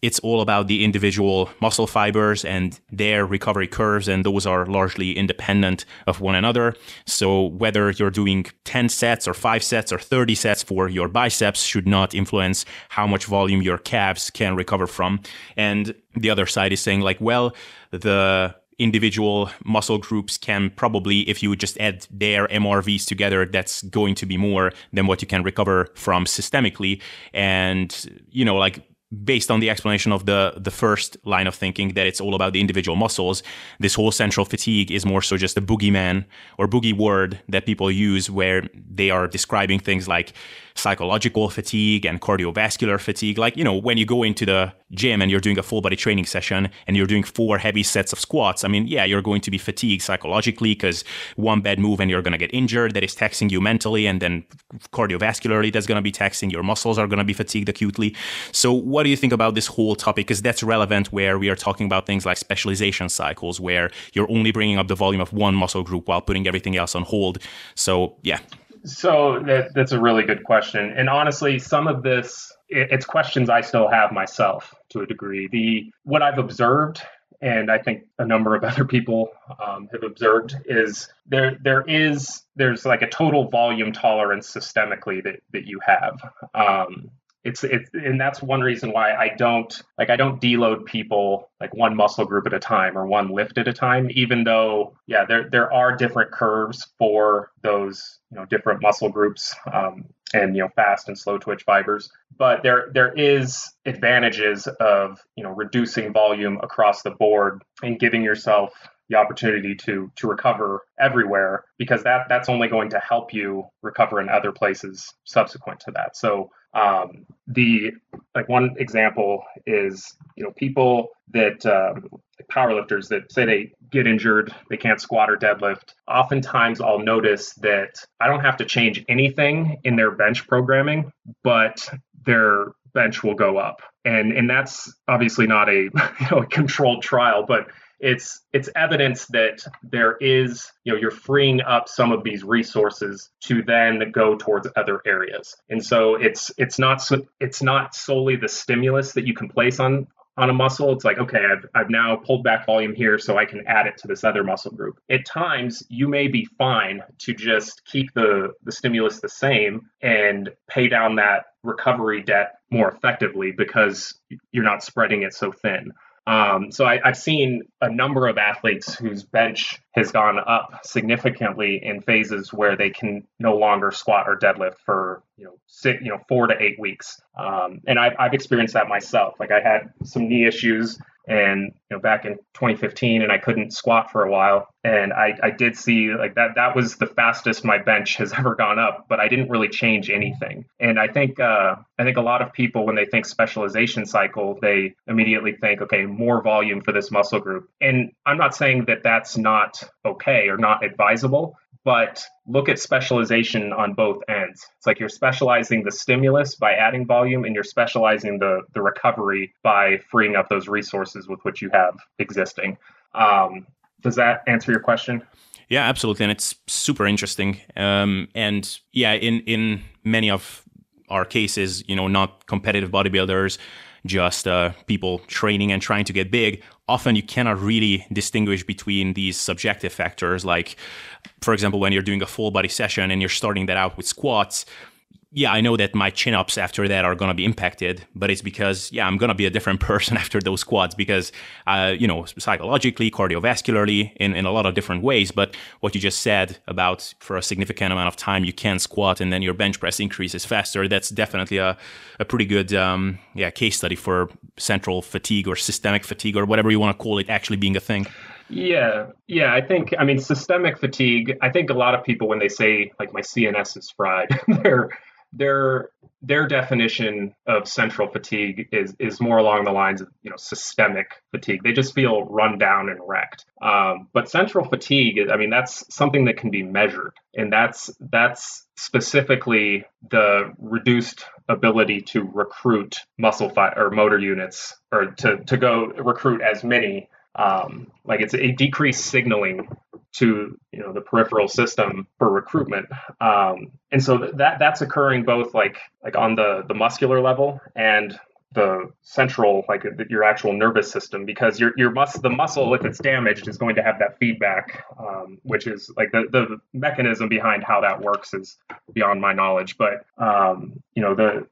it's all about the individual muscle fibers and their recovery curves, and those are largely independent of one another. So, whether you're doing 10 sets or 5 sets or 30 sets for your biceps should not influence how much volume your calves can recover from. And the other side is saying, like, well, the individual muscle groups can probably, if you just add their MRVs together, that's going to be more than what you can recover from systemically. And, you know, like based on the explanation of the the first line of thinking that it's all about the individual muscles this whole central fatigue is more so just a boogeyman or boogie word that people use where they are describing things like psychological fatigue and cardiovascular fatigue. Like, you know, when you go into the gym and you're doing a full body training session and you're doing four heavy sets of squats, I mean, yeah, you're going to be fatigued psychologically because one bad move and you're going to get injured. That is taxing you mentally. And then cardiovascularly, that's going to be taxing. Your muscles are going to be fatigued acutely. So, what do you think about this whole topic? Because that's relevant where we are talking about things like specialization cycles, where you're only bringing up the volume of one muscle group while putting everything else on hold. So, yeah, so that, that's a really good question. And honestly, some of this, it, it's questions I still have myself to a degree. The what I've observed, and I think a number of <laughs> other people um, have observed, is there there is there's like a total volume tolerance systemically that that you have. Um, it's it's and that's one reason why I don't like I don't deload people like one muscle group at a time or one lift at a time even though yeah there there are different curves for those you know different muscle groups um, and you know fast and slow twitch fibers. But there there is advantages of you know reducing volume across the board and giving yourself the opportunity to to recover everywhere because that that's only going to help you recover in other places subsequent to that. So um, the like one example is you know people that um, powerlifters that say they get injured they can't squat or deadlift oftentimes i'll notice that i don't have to change anything in their bench programming but their bench will go up. And and that's obviously not a <laughs> you know a controlled trial but it's it's evidence that there is you know you're freeing up some of these resources to then go towards other areas. And so it's it's not so, it's not solely the stimulus that you can place on on a muscle. It's like okay I've, I've now pulled back volume here so i can add it to this other muscle group. At times you may be fine to just keep the the stimulus the same and pay down that recovery debt more effectively because you're not spreading it so thin um, so I, have seen a number of athletes whose bench has gone up significantly in phases where they can no longer squat or deadlift for you know you know four to eight weeks. Um, and I've, I've experienced that myself. Like I had some knee issues and you know back in 2015 and i couldn't squat for a while. And i i did see like that that was the fastest my bench has <laughs> ever gone up but i didn't really change anything. And i think uh i think a lot of people when they think specialization cycle they immediately think okay more volume for this muscle group. And i'm not saying that that's not okay or not advisable but look at specialization on both ends. It's like you're specializing the stimulus by adding volume and you're specializing the, the recovery by freeing up those resources with which you have existing. Um, does that answer your question? Yeah, absolutely, and it's super interesting. Um, and yeah, in in many of our cases, you know, not competitive bodybuilders, just uh, people training and trying to get big, often you cannot really distinguish between these subjective factors. Like, for example, when you're doing a full body session and you're starting that out with squats, yeah, I know that my chin ups after that are going to be impacted, but it's because, yeah, I'm going to be a different <laughs> person after those squats because, uh, you know, psychologically, cardiovascularly, in, in a lot of different ways. But what you just said about for a significant amount of time, you can squat and then your bench press increases faster. That's definitely a, a pretty good, um, yeah, case study for central fatigue or systemic fatigue or whatever you want to call it actually being a thing. Yeah, yeah. I think I mean systemic fatigue. I think a lot of people when they say like my CNS is fried, <laughs> they're their their definition of central fatigue is is more along the lines of you know systemic fatigue. They just feel run down and wrecked. Um, but central fatigue, I mean, that's something that can be measured, and that's that's specifically the reduced ability to recruit muscle fi- or motor units or to to go recruit as many um, like it's a decreased signaling to you know the peripheral system for recruitment. Um, and so that that's occurring both like like on the the muscular level and the central like your actual nervous system because your your mus- the muscle if it's damaged is going to have that feedback um, which is like the the mechanism behind how that works is beyond my knowledge. But um, you know the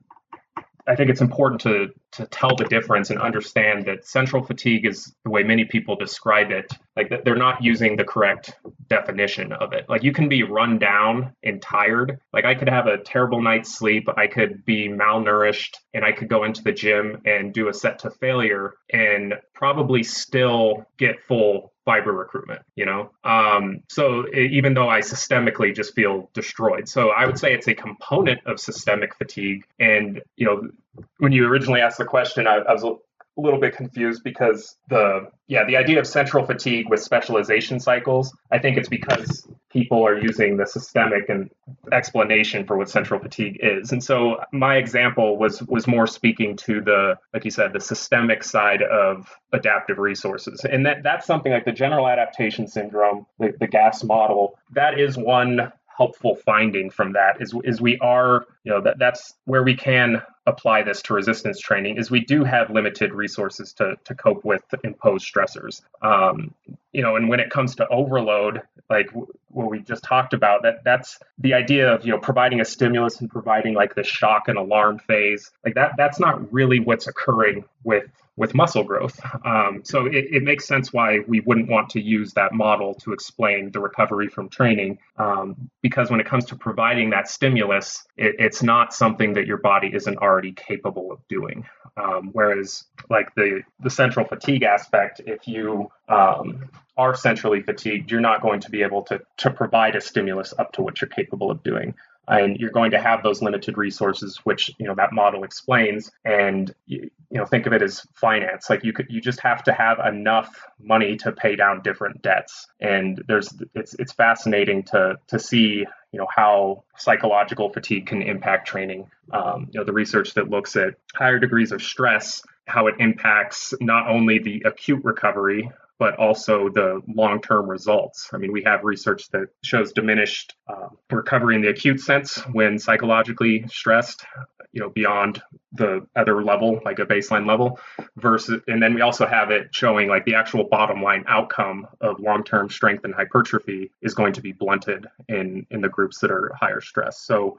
I think it's important to to tell the difference and understand that central fatigue is the way many people describe it. Like they're not using the correct definition of it. Like you can be run down and tired. Like I could have a terrible night's sleep. I could be malnourished and I could go into the gym and do a set to failure and probably still get full fiber recruitment, you know? Um, so even though I systemically just feel destroyed. So I would say it's a component of systemic fatigue. And, you know, when you originally asked the question, I, I was a little bit confused because the yeah the idea of central fatigue with specialization cycles i think it's because people are using the systemic and explanation for what central fatigue is. And so my example was was more speaking to the like you said the systemic side of adaptive resources. And that that's something like the general adaptation syndrome the, the gas model that is one helpful finding from that is is we are you know that that's where we can apply this to resistance training is we do have limited resources to to cope with imposed stressors. Um, you know and when it comes to overload like what we just talked about that that's the idea of you know providing a stimulus and providing like the shock and alarm phase like that that's not really what's occurring with with muscle growth. Um, so it, it, makes sense why we wouldn't want to use that model to explain the recovery from training, um, because when it comes to providing that stimulus, it, it's not something that your body isn't already capable of doing. Um, whereas, like the the central fatigue aspect, if you um, are centrally fatigued, you're not going to be able to to provide a stimulus up to what you're capable of doing and you're going to have those limited resources which you know that model explains. And you, you know think of it as finance. Like you could you just have to have enough money to pay down different debts. And there's it's it's fascinating to to see you know how psychological fatigue can impact training. Um, you know the research that looks at higher degrees of stress how it impacts not only the acute recovery but also the long term results. I mean, we have research that shows diminished uh, recovery in the acute sense when psychologically stressed, you know, beyond the other level, like a baseline level, versus, and then we also have it showing like the actual bottom line outcome of long term strength and hypertrophy is going to be blunted in, in the groups that are higher stress. So,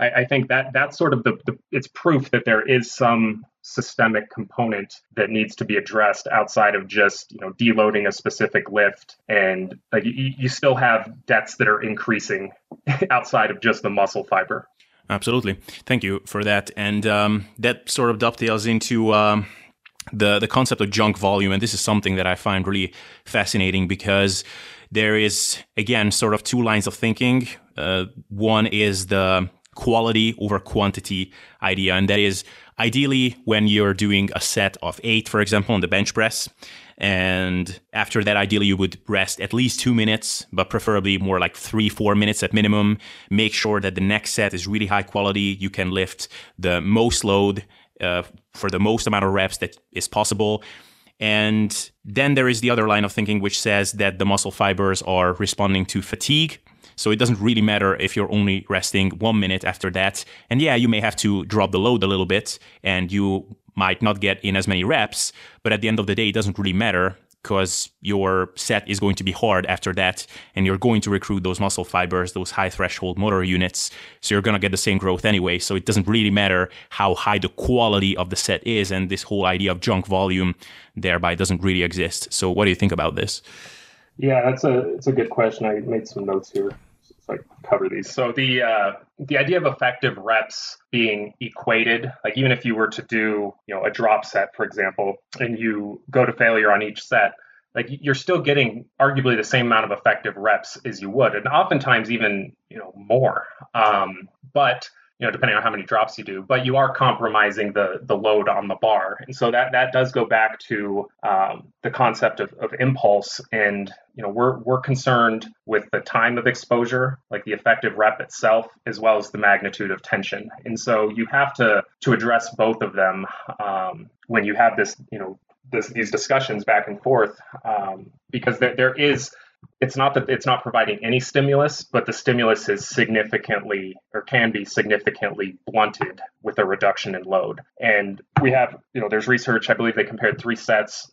I, I think that that's sort of the, the it's proof that there is some systemic component that needs to be addressed outside of just you know deloading a specific lift and like you, you still have debts that are increasing <laughs> outside of just the muscle fiber. Absolutely. Thank you for that. And um, that sort of dovetails into um, the the concept of junk volume. And this is something that i find really fascinating because there is again sort of two lines of thinking. Uh, one is the quality over quantity idea. And that is ideally when you're doing a set of eight, for example, on the bench press. And after that, ideally, you would rest at least two minutes, but preferably more like three, four minutes at minimum. Make sure that the next set is really high quality. You can lift the most load uh, for the most amount of reps that is possible. And then there is the other line of thinking, which says that the muscle fibers are responding to fatigue. So it doesn't really matter if you're only resting one minute after that. And yeah, you may have to drop the load a little bit and you might not get in as many reps, but at the end of the day, it doesn't really matter because your set is going to be hard after that and you're going to recruit those muscle fibers those high threshold motor units. So you're going to get the same growth anyway. So it doesn't really matter how high the quality of the set is and this whole idea of junk volume thereby doesn't really exist. So what do you think about this? Yeah that's a it's a good question. I made some notes here like cover these. So the uh, the idea of effective reps being equated, like even if you were to do you know a drop set, for example, and you go to failure on each set, like you're still getting arguably the same amount of effective reps as you would, and oftentimes even you know more. Um, but you know, depending on how many drops you do, but you are compromising the the load on the bar, and so that that does go back to um, the concept of, of impulse. And you know, we're we're concerned with the time of exposure, like the effective rep itself, as well as the magnitude of tension. And so you have to to address both of them um, when you have this, you know, this, these discussions back and forth, um, because there, there is it's not that it's not providing any stimulus, but the stimulus is significantly or can be significantly blunted with a reduction in load. And we have, you know, there's research, I believe they compared three sets,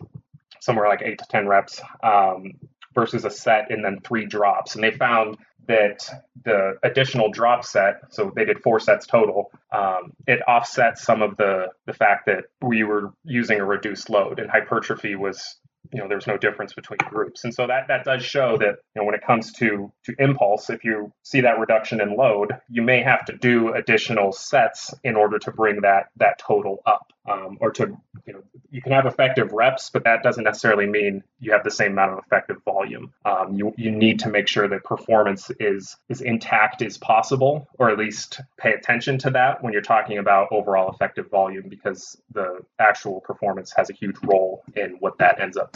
somewhere like eight to 10 reps um, versus a set and then three drops. And they found that the additional drop set, so they did four sets total, um, it offsets some of the the fact that we were using a reduced load and hypertrophy was you know there's no difference between groups. And so that that does show that you know when it comes to to impulse if you see that reduction in load you may have to do additional sets in order to bring that that total up um, or to you know you can have effective reps but that doesn't necessarily mean you have the same amount of effective volume. Um, you, you need to make sure that performance is is intact as possible or at least pay attention to that when you're talking about overall effective volume because the actual performance has a huge role in what that ends up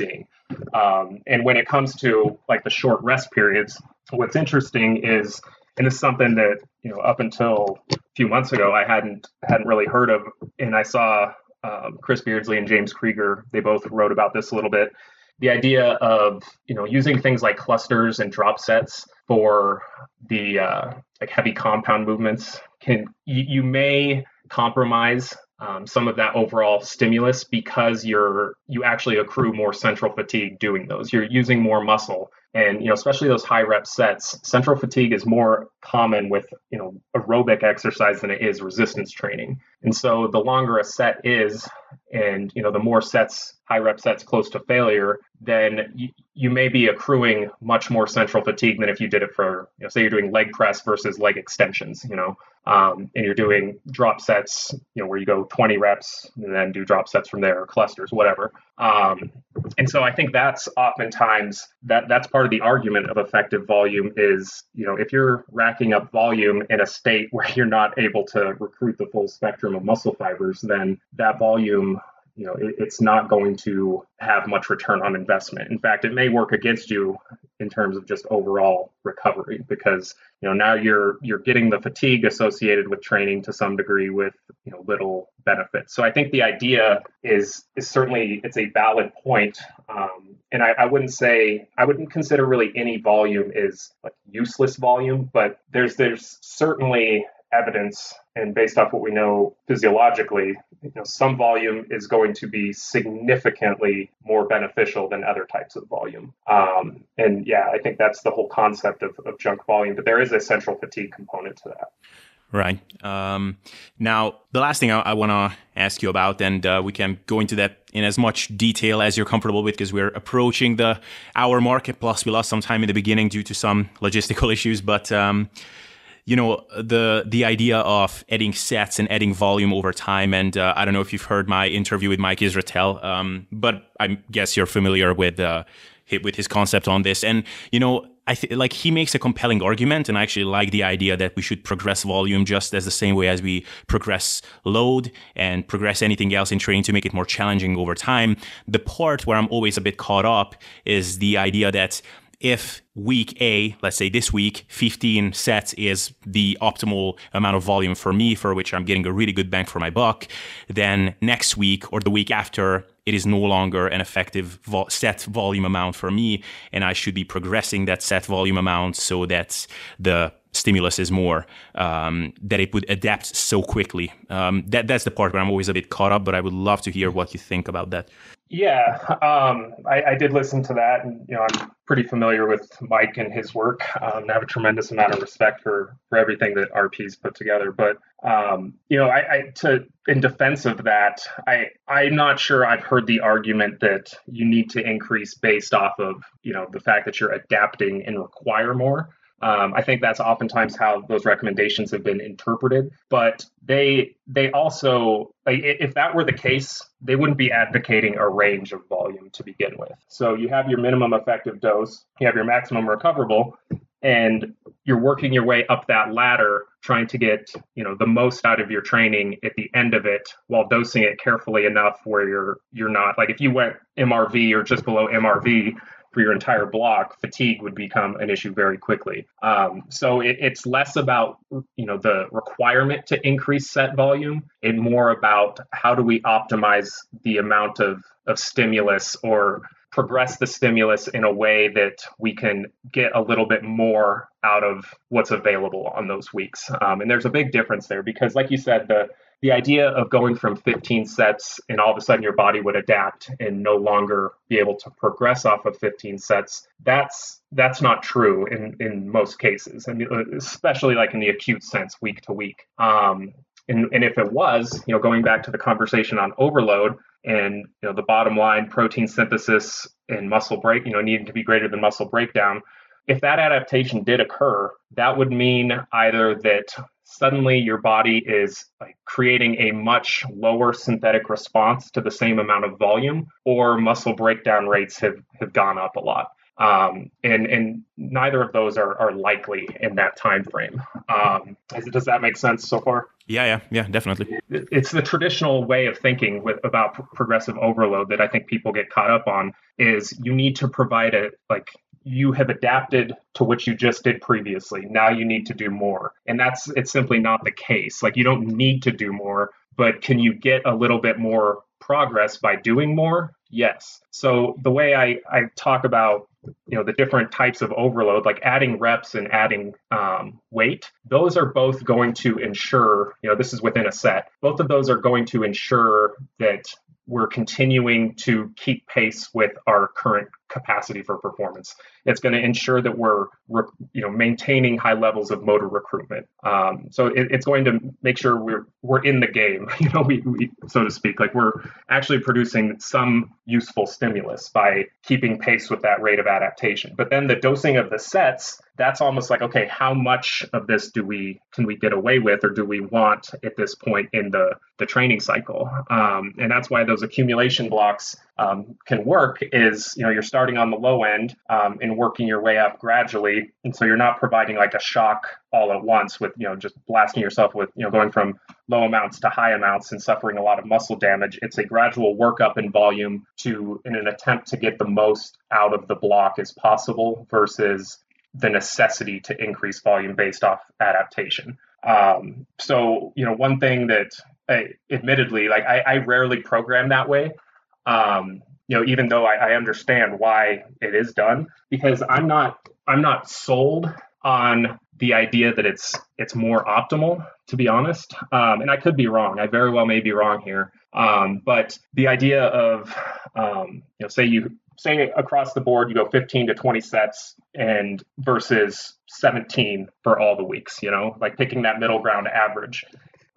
um, and when it comes to like the short rest periods what's interesting is and it's something that you know up until a few months ago I hadn't hadn't really heard of, and I saw um, Chris Beardsley and James Krieger. They both wrote about this a little bit. The idea of you know using things like clusters and drop sets for the uh, like heavy compound movements can you may compromise um, some of that overall stimulus because you're you actually accrue more central fatigue doing those. You're using more muscle and you know especially those high rep sets central fatigue is more common with you know aerobic exercise than it is resistance training and so the longer a set is and you know the more sets high rep sets close to failure then you, you may be accruing much more central fatigue than if you did it for you know say you're doing leg press versus leg extensions you know um, and you're doing drop sets you know where you go 20 reps and then do drop sets from there or clusters whatever. Um, and so i think that's oftentimes that that's part of the argument of effective volume is you know if you're racking up volume in a state <laughs> where you're not able to recruit the full spectrum of muscle fibers then that volume you know it, it's not going to have much return on investment. In fact it may work against you in terms of just overall recovery because you know now you're you're getting the fatigue associated with training to some degree with you know little benefit so i think the idea is is certainly it's a valid point. Um, and I, I wouldn't say i wouldn't consider really any volume is like useless volume but there's there's certainly evidence and based off what we know physiologically, you know, some volume is going to be significantly more beneficial than other types of volume. Um, and yeah, I think that's the whole concept of, of junk volume, but there is a central fatigue component to that. Right. Um, now, the last thing I, I want to ask you about, and uh, we can go into that in as much detail as you're comfortable with, because we're approaching the hour market. Plus, we lost some time in the beginning due to some logistical <laughs> issues. But um, you know the the idea of adding sets and adding volume over time. And uh, I don't know if you've heard my interview with Mike Israetel, um, but I guess you're familiar with uh, with his concept on this. And you know, I th- like he makes a compelling argument, and I actually like the idea that we should progress volume just as the same way as we progress load and progress anything else in training to make it more challenging over time. The part where I'm always a bit caught up is the idea that if week A, let's say this week, 15 sets is the optimal amount of volume for me, for which I'm getting a really good bang for my buck, then next week or the week after, it is no longer an effective vo- set volume amount for me. And I should be progressing that set volume amount so that the stimulus is more um, that it would adapt so quickly. Um, that that's the part where I'm always a bit caught up, but I would love to hear what you think about that. Yeah, um, I, I, did listen to that, and you know I'm pretty familiar with Mike and his work. Um, I have a tremendous amount of respect for for everything that RP's put together. But um, you know, I, I to in defense of that, I I'm not sure I've heard the argument that you need to increase based off of you know the fact that you're adapting and require more. Um, I think that's oftentimes how those recommendations have been interpreted. But they they also if that were the case, they wouldn't be advocating a range of volume to begin with. So you have your minimum effective dose, you have your maximum recoverable, and you're working your way up that ladder trying to get you know the most out of your training at the end of it while dosing it carefully enough where you're you're not like if you went mrv or just below mrv for your entire block, fatigue would become an issue very quickly. Um, so it, it's less about you know the requirement to increase set volume, and more about how do we optimize the amount of of stimulus or progress the stimulus in a way that we can get a little bit more out of what's available on those weeks. Um, and there's a big difference there because, like you said, the the idea of going from 15 sets and all of a sudden your body would adapt and no longer be able to progress off of 15 sets that's that's not true in in most cases. I mean, especially like in the acute sense week to week. Um, and, and if it was you know going back to the conversation on overload and you know the bottom line protein synthesis and muscle break you know needing to be greater than muscle breakdown if that adaptation did occur that would mean either that suddenly your body is like creating a much lower synthetic response to the same amount of volume or muscle breakdown rates have, have gone up a lot. Um, and and neither of those are, are likely in that time frame um, does that make sense so far? Yeah yeah yeah definitely. It's the traditional way of thinking with about progressive overload that i think people get caught up on is you need to provide a like you have adapted to what you just did previously. Now you need to do more. And that's it's simply not the case. Like you don't need to do more, but can you get a little bit more progress by doing more? Yes. So the way I, I talk about you know the different types of overload like adding reps and adding um, weight those are both going to ensure you know this is within a set both of those are going to ensure that we're continuing to keep pace with our current capacity for performance. It's going to ensure that we're, you know, maintaining high levels of motor recruitment. Um, so it, it's going to make sure we're we're in the game, <laughs> you know, we, we so to speak, like we're actually producing some useful stimulus by keeping pace with that rate of adaptation. But then the dosing of the sets that's almost like okay how much of this do we can we get away with or do we want at this point in the the training cycle um, and that's why those accumulation blocks um, can work is you know you're starting on the low end um, and working your way up gradually and so you're not providing like a shock all at once with you know just blasting yourself with you know going from low amounts to high amounts and suffering a lot of muscle damage it's a gradual workup in volume to in an attempt to get the most out of the block as possible versus the necessity to increase volume based off adaptation. Um, so, you know, one thing that I, admittedly, like I, I, rarely program that way. Um, you know, even though I, I understand why it is done, because I'm not I'm not sold on the idea that it's it's more optimal to be honest. Um, and i could be wrong. I very well may be wrong here. Um, but the idea of um, you know say you say across the board you go 15 to 20 sets and versus 17 for all the weeks you know like picking that middle ground average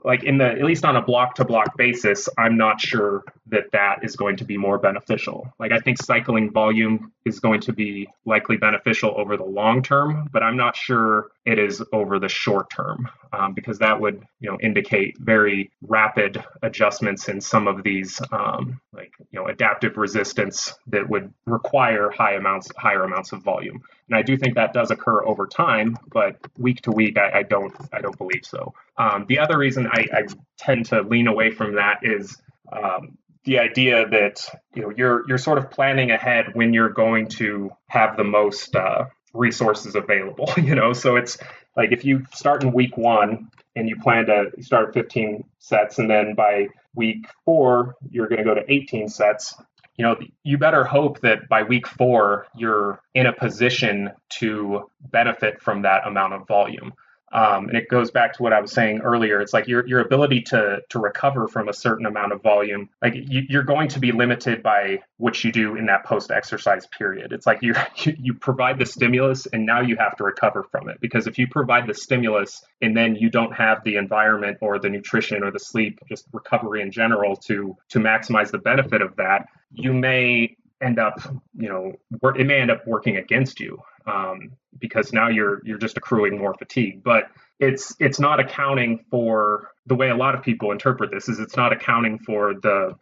like in the at least on a block to block basis i'm not sure that that is going to be more beneficial. Like i think cycling volume is going to be likely beneficial over the long term but i'm not sure it is over the short term um, because that would you know indicate very rapid adjustments in some of these um, like you know adaptive resistance that would require high amounts higher amounts of volume and i do think that does occur over time but week to week i, I don't i don't believe so um, the other reason I, I, tend to lean away from that is um, the idea that you know you're you're sort of planning ahead when you're going to have the most uh, resources available. <laughs> You know, so it's like if you start in week one and you plan to start 15 sets, and then by week four you're going to go to 18 sets. You know, you better hope that by week four you're in a position to benefit from that amount of volume. Um, and it goes back to what I was saying earlier. It's like your your ability to to recover from a certain amount of volume, like you, are going to be limited by what you do in that post exercise period. It's like <laughs> you, you provide the stimulus and now you have to recover from it because if you provide the stimulus and then you don't have the environment or the nutrition or the sleep, just recovery in general to to maximize the benefit of that, you may end up, you know, it may end up working against you um, because now you're you're just accruing more fatigue. But it's it's not accounting for the way a lot of people interpret this is it's not accounting for the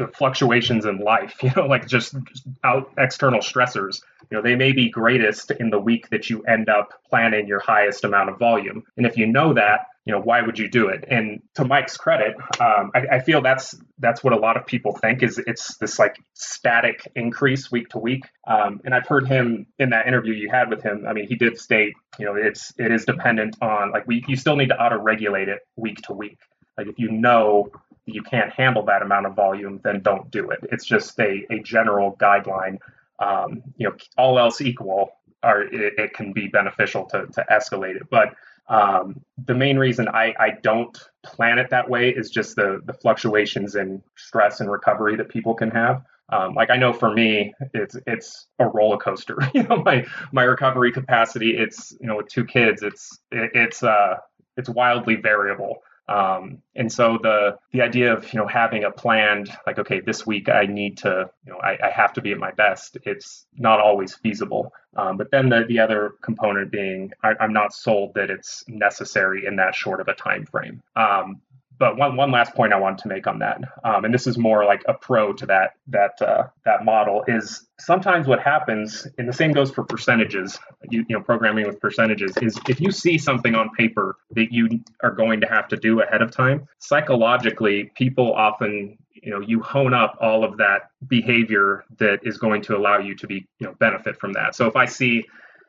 the fluctuations in life, <laughs> you know, like just, just out external stressors, you know, they may be greatest in the week that you end up planning your highest amount of volume. And if you know that, you know why would you do it? And to mike's credit um, I, I, feel that's that's what a lot of people think is it's this like static increase week to week. Um, and i've heard him in that interview you had with him i mean he did state you know it's it is dependent on like we you still need to auto regulate it week to week. Like if you know you can't handle that amount of volume then don't do it. It's just a, a general guideline. Um, you know all else equal are it, it can be beneficial to, to escalate it. But um, the main reason I, I don't plan it that way is just the, the fluctuations in stress and recovery that people can have. Um, like I know for me, it's it's a roller coaster. <laughs> you know, my my recovery capacity. It's you know with two kids, it's it, it's uh it's wildly variable. Um, and so the the idea of you know having a planned like okay this week I need to you know I, I have to be at my best. It's not always feasible. Um, but then the the other component being I, am not sold that it's necessary in that short of a time frame. Um, but one, one last point I wanted to make on that, um, and this is more like a pro to that that uh, that model is sometimes what happens, and the same goes for percentages. You, you know, programming with percentages is if you see something on paper that you are going to have to do ahead of time, psychologically, people often you know you hone up all of that behavior that is going to allow you to be you know benefit from that. So if I see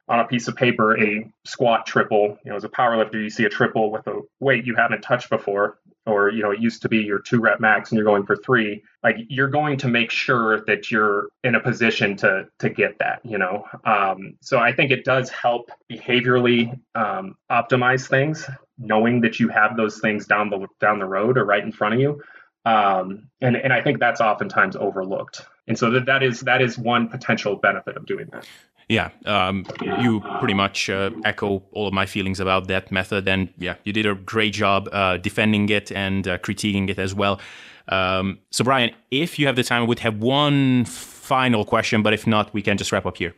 on a piece of paper a squat triple. You know, as a power lifter, you see a triple with a weight you haven't touched before, or you know, it used to be your two rep max and you're going for three. Like you're going to make sure that you're in a position to to get that. You know, um, so I think it does help behaviorally um, optimize things, knowing that you have those things down the down the road or right in front of you. Um, and and I think that's oftentimes overlooked. And so that, that is that is one potential benefit of doing that. Yeah, um, you pretty much uh, echo all of my feelings about that method, and yeah, you did a great job uh, defending it and uh, critiquing it as well. Um, so, Brian, if you have the time, I would have one final question, but if not, we can just wrap up here.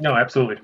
No, absolutely.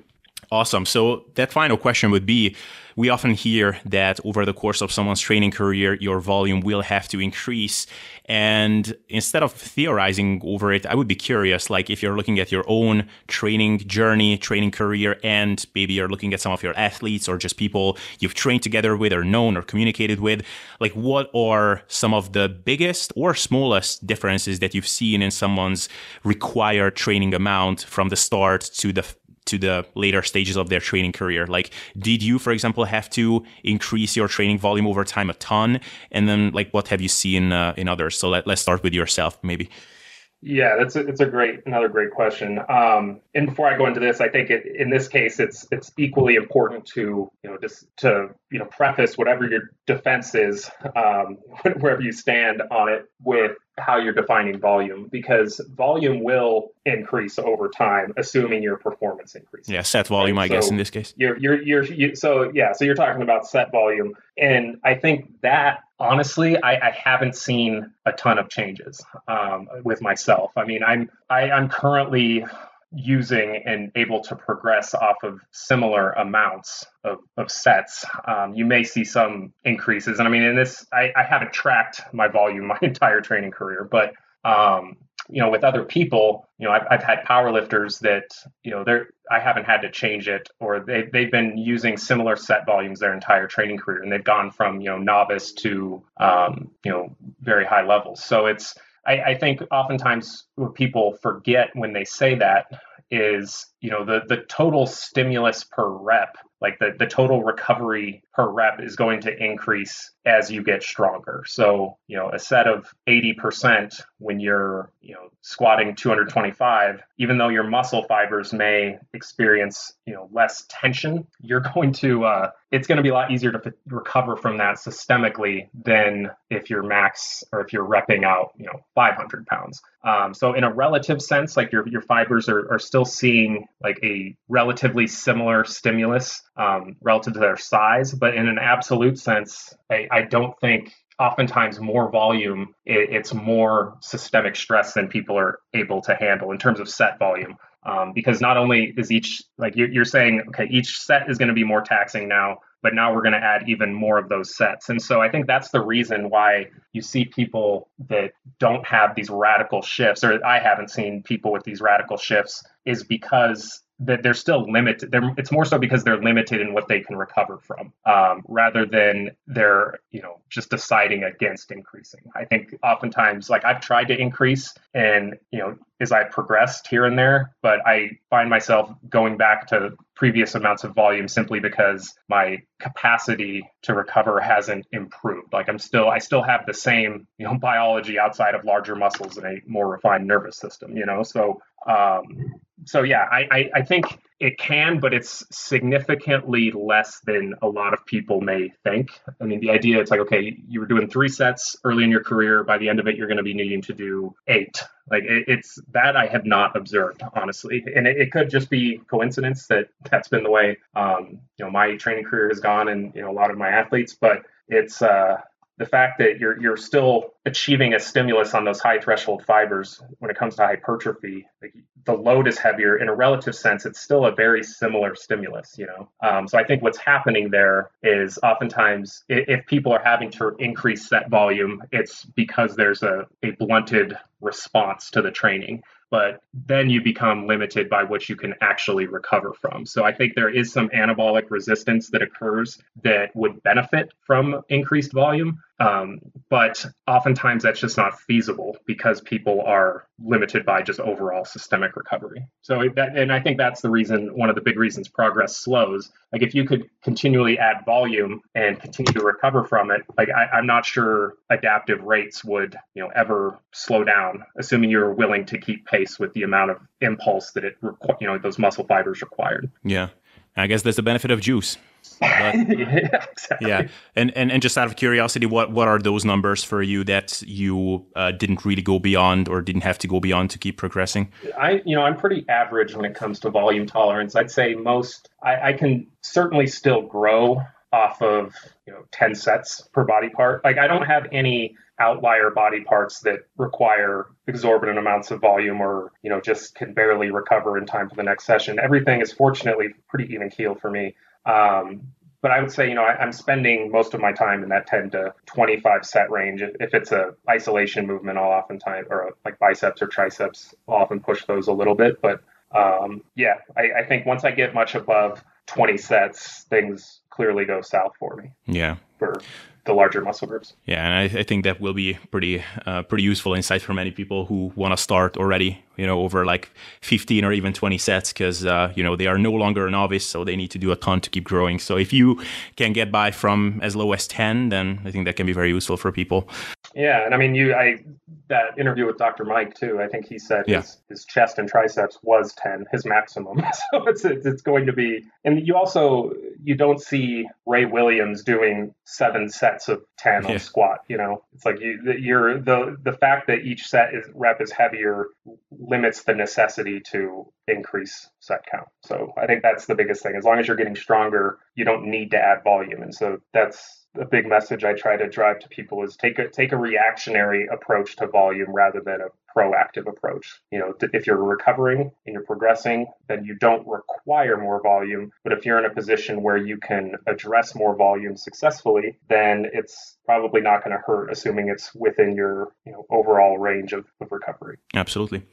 Awesome. So that final question would be we often hear that over the course of someone's training career, your volume will have to increase. And instead of theorizing over it, I would be curious, like if you're looking at your own training journey, training career, and maybe you're looking at some of your athletes or just people you've trained together with or known or communicated with, like what are some of the biggest or smallest differences that you've seen in someone's required training amount from the start to the to the later stages of their training career? Like, did you, for example, have to increase your training volume over time a ton? And then, like, what have you seen uh, in others? So let, let's start with yourself, maybe. Yeah, that's a, it's a great another great question. Um, and before I go into this, I think it, in this case it's it's equally important to you know just to you know preface whatever your defense is um, <laughs> wherever you stand on it with how you're defining volume because volume will increase over time assuming your performance increases. Yeah, set volume, right? I so guess in this case. You're you're you're you, so yeah, so you're talking about set volume, and I think that honestly, I, I haven't seen a ton of changes um, with myself. I mean, I'm I, I'm currently using and able to progress off of similar amounts of, of sets, um, you may see some increases. And I mean, in this, I, I haven't tracked my volume <laughs> my entire training career, but um, you know, with other people, you know, I've, I've had powerlifters that, you know, they're, I haven't had to change it or they, they've been using similar set volumes their entire training career and they've gone from, you know, novice to, um, you know, very high levels. So it's, I, I think oftentimes what people forget when they say that is, you know, the, the total stimulus per rep like the, the total recovery per rep is going to increase as you get stronger. So, you know, a set of 80% when you're, you know, squatting 225, even though your muscle fibers may experience, you know, less tension, you're <laughs> going to, uh, it's going to be a lot easier to f- recover from that systemically than if you're max or if you're repping out, you know, 500 pounds. Um, so in a relative sense, like your, your fibers are, are still seeing like a relatively similar stimulus um, relative to their size. But in an absolute sense, I, I don't think oftentimes more volume, it, it's more systemic stress than people are able to handle in terms of set volume. Um, because not only is each like you're, you're saying, okay, each set is going to be more taxing now but now we're going to add even more of those sets. And so I think that's the reason why you see people that don't have these radical shifts, or I haven't seen people with these radical shifts, is because that they're still limited. They're, it's more so because they're limited in what they can recover from, um, rather than they're you know just deciding against increasing. I think oftentimes, like I've tried to increase, and you know as I progressed here and there, but I find myself going back to previous amounts of volume simply because my capacity to recover hasn't improved. Like I'm still, I still have the same, you know, <laughs> biology outside of larger muscles and a more refined nervous system, you know. So, um, so yeah, I, I, I think it can, but it's significantly less than a lot of people may think. I mean, the idea it's like, okay, you were doing three sets early in your career. By the end of it, you're going to be needing to do eight. Like it, it's that I have not observed, honestly, and it, it, could just be coincidence that that's been the way, um, you know, my training career has gone, and you know, a lot of my athletes. But it's uh, the fact that you're you're still achieving a stimulus on those high threshold fibers when it comes to hypertrophy like the load is heavier. In a relative sense it's still a very similar stimulus you know? Um, so i think what's happening there is oftentimes if, people are having to increase set volume it's because there's a, a blunted response to the training but then you become limited by what you can actually recover from. So I think there is some anabolic resistance that occurs that would benefit from increased volume. Um, but oftentimes that's just not feasible because people are limited by just overall systemic recovery. So that, and I think that's the reason, one of the big reasons progress slows. Like if you could continually add volume and continue to recover from it, like I, I'm not sure adaptive rates would, you know, ever slow down, assuming you're willing to keep pace with the amount of impulse that it, you know, those muscle fibers required. Yeah. I guess that's the benefit of juice. But, <laughs> yeah, exactly. yeah, and, and and just out of curiosity, what what are those numbers for you that you uh, didn't really go beyond or didn't have to go beyond to keep progressing? I you know I'm pretty average when it comes to volume tolerance. I'd say most I, I can certainly still grow off of you know 10 sets per body part. Like I don't have any outlier body parts that require exorbitant amounts of volume or you know just can barely recover in time for the next session everything is fortunately pretty even keel for me um, but I would say, you know, I, am spending most of my time in that 10 to 25 set range. If, if it's a isolation movement, I'll oftentimes, or a, like biceps or triceps, I'll often push those a little bit. But um, yeah, I, I think once I get much above 20 sets, things clearly go south for me. Yeah. For the larger muscle groups. Yeah, and I, I think that will be pretty uh, pretty useful insight for many people who want to start already, you know, over like 15 or even 20 sets because uh, you know they are no longer a novice, so they need to do a ton to keep growing. So if you can get by from as low as 10, then I think that can be very useful for people. Yeah, and I mean, you, I that interview with Dr. Mike too. I think he said yeah. his, his chest and triceps was 10, his maximum. <laughs> so it's it's going to be, and you also you don't see Ray Williams doing seven sets of 10 on squat. You know, it's like you you're the the fact that each set is rep is heavier limits the necessity to increase set count. So I think that's the biggest thing. As long as you're getting stronger, you don't need to add volume, and so that's a big message I try to drive to people is take a take a reactionary approach to volume rather than a proactive approach. You know, if you're recovering and you're progressing, then you don't require more volume. But if you're in a position where you can address more volume successfully, then it's probably not going to hurt, assuming it's within your you know overall range of, of recovery. Absolutely.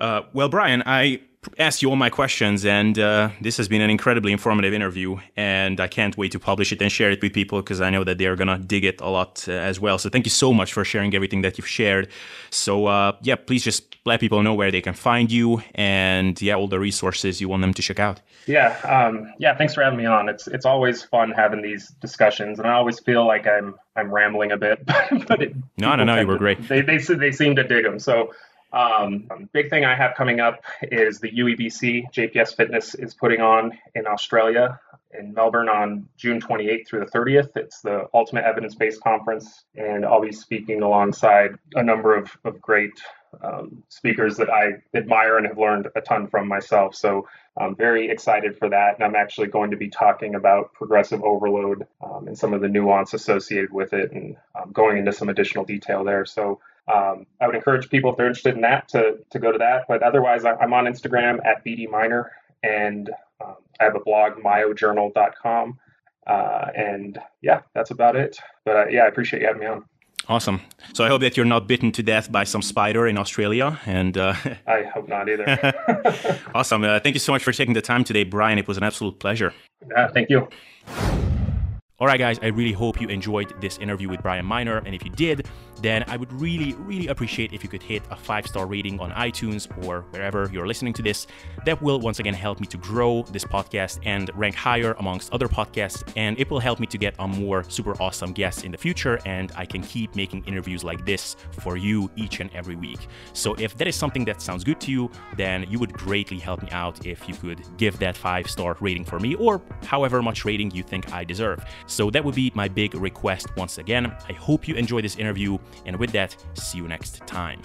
Uh, well, Brian, I asked you all my questions, and uh, this has been an incredibly informative interview. And I can't wait to publish it and share it with people because I know that they are gonna dig it a lot uh, as well. So thank you so much for sharing everything that you've shared. So uh, yeah, please just let people know where they can find you and yeah, all the resources you want them to check out. Yeah, um, yeah. Thanks for having me on. It's it's always fun having these discussions, and I always feel like I'm I'm rambling a bit, <laughs> but it, no, no, no, you were great. They they they seem to dig them. So um, big thing I have coming up is the UEBC JPS Fitness is putting on in Australia in Melbourne on June 28th through the 30th. It's the Ultimate Evidence Based Conference, and I'll be speaking alongside a number of, of great um, speakers that I admire and have learned a ton from myself. So I'm very excited for that. And I'm actually going to be talking about progressive overload um, and some of the nuance associated with it and um, going into some additional detail there. So um, I would encourage people if they're interested in that to, to go to that. But otherwise, I'm on Instagram at BD Minor and um, I have a blog, myojournal.com. Uh, and yeah, that's about it. But uh, yeah, I appreciate you having me on. Awesome. So I hope that you're not bitten to death by some spider in Australia. And uh, <laughs> I hope not either. <laughs> awesome. Uh, thank you so much for taking the time today, Brian. It was an absolute pleasure. Yeah, thank you. All right, guys, I really hope you enjoyed this interview with Brian Minor. And if you did, then I would really, really appreciate if you could hit a five star rating on iTunes or wherever you're listening to this. That will once again help me to grow this podcast and rank higher amongst other podcasts. And it will help me to get on more super awesome guests in the future. And I can keep making interviews like this for you each and every week. So if that is something that sounds good to you, then you would greatly help me out if you could give that five star rating for me or however much rating you think I deserve. So that would be my big request once again. I hope you enjoy this interview, and with that, see you next time.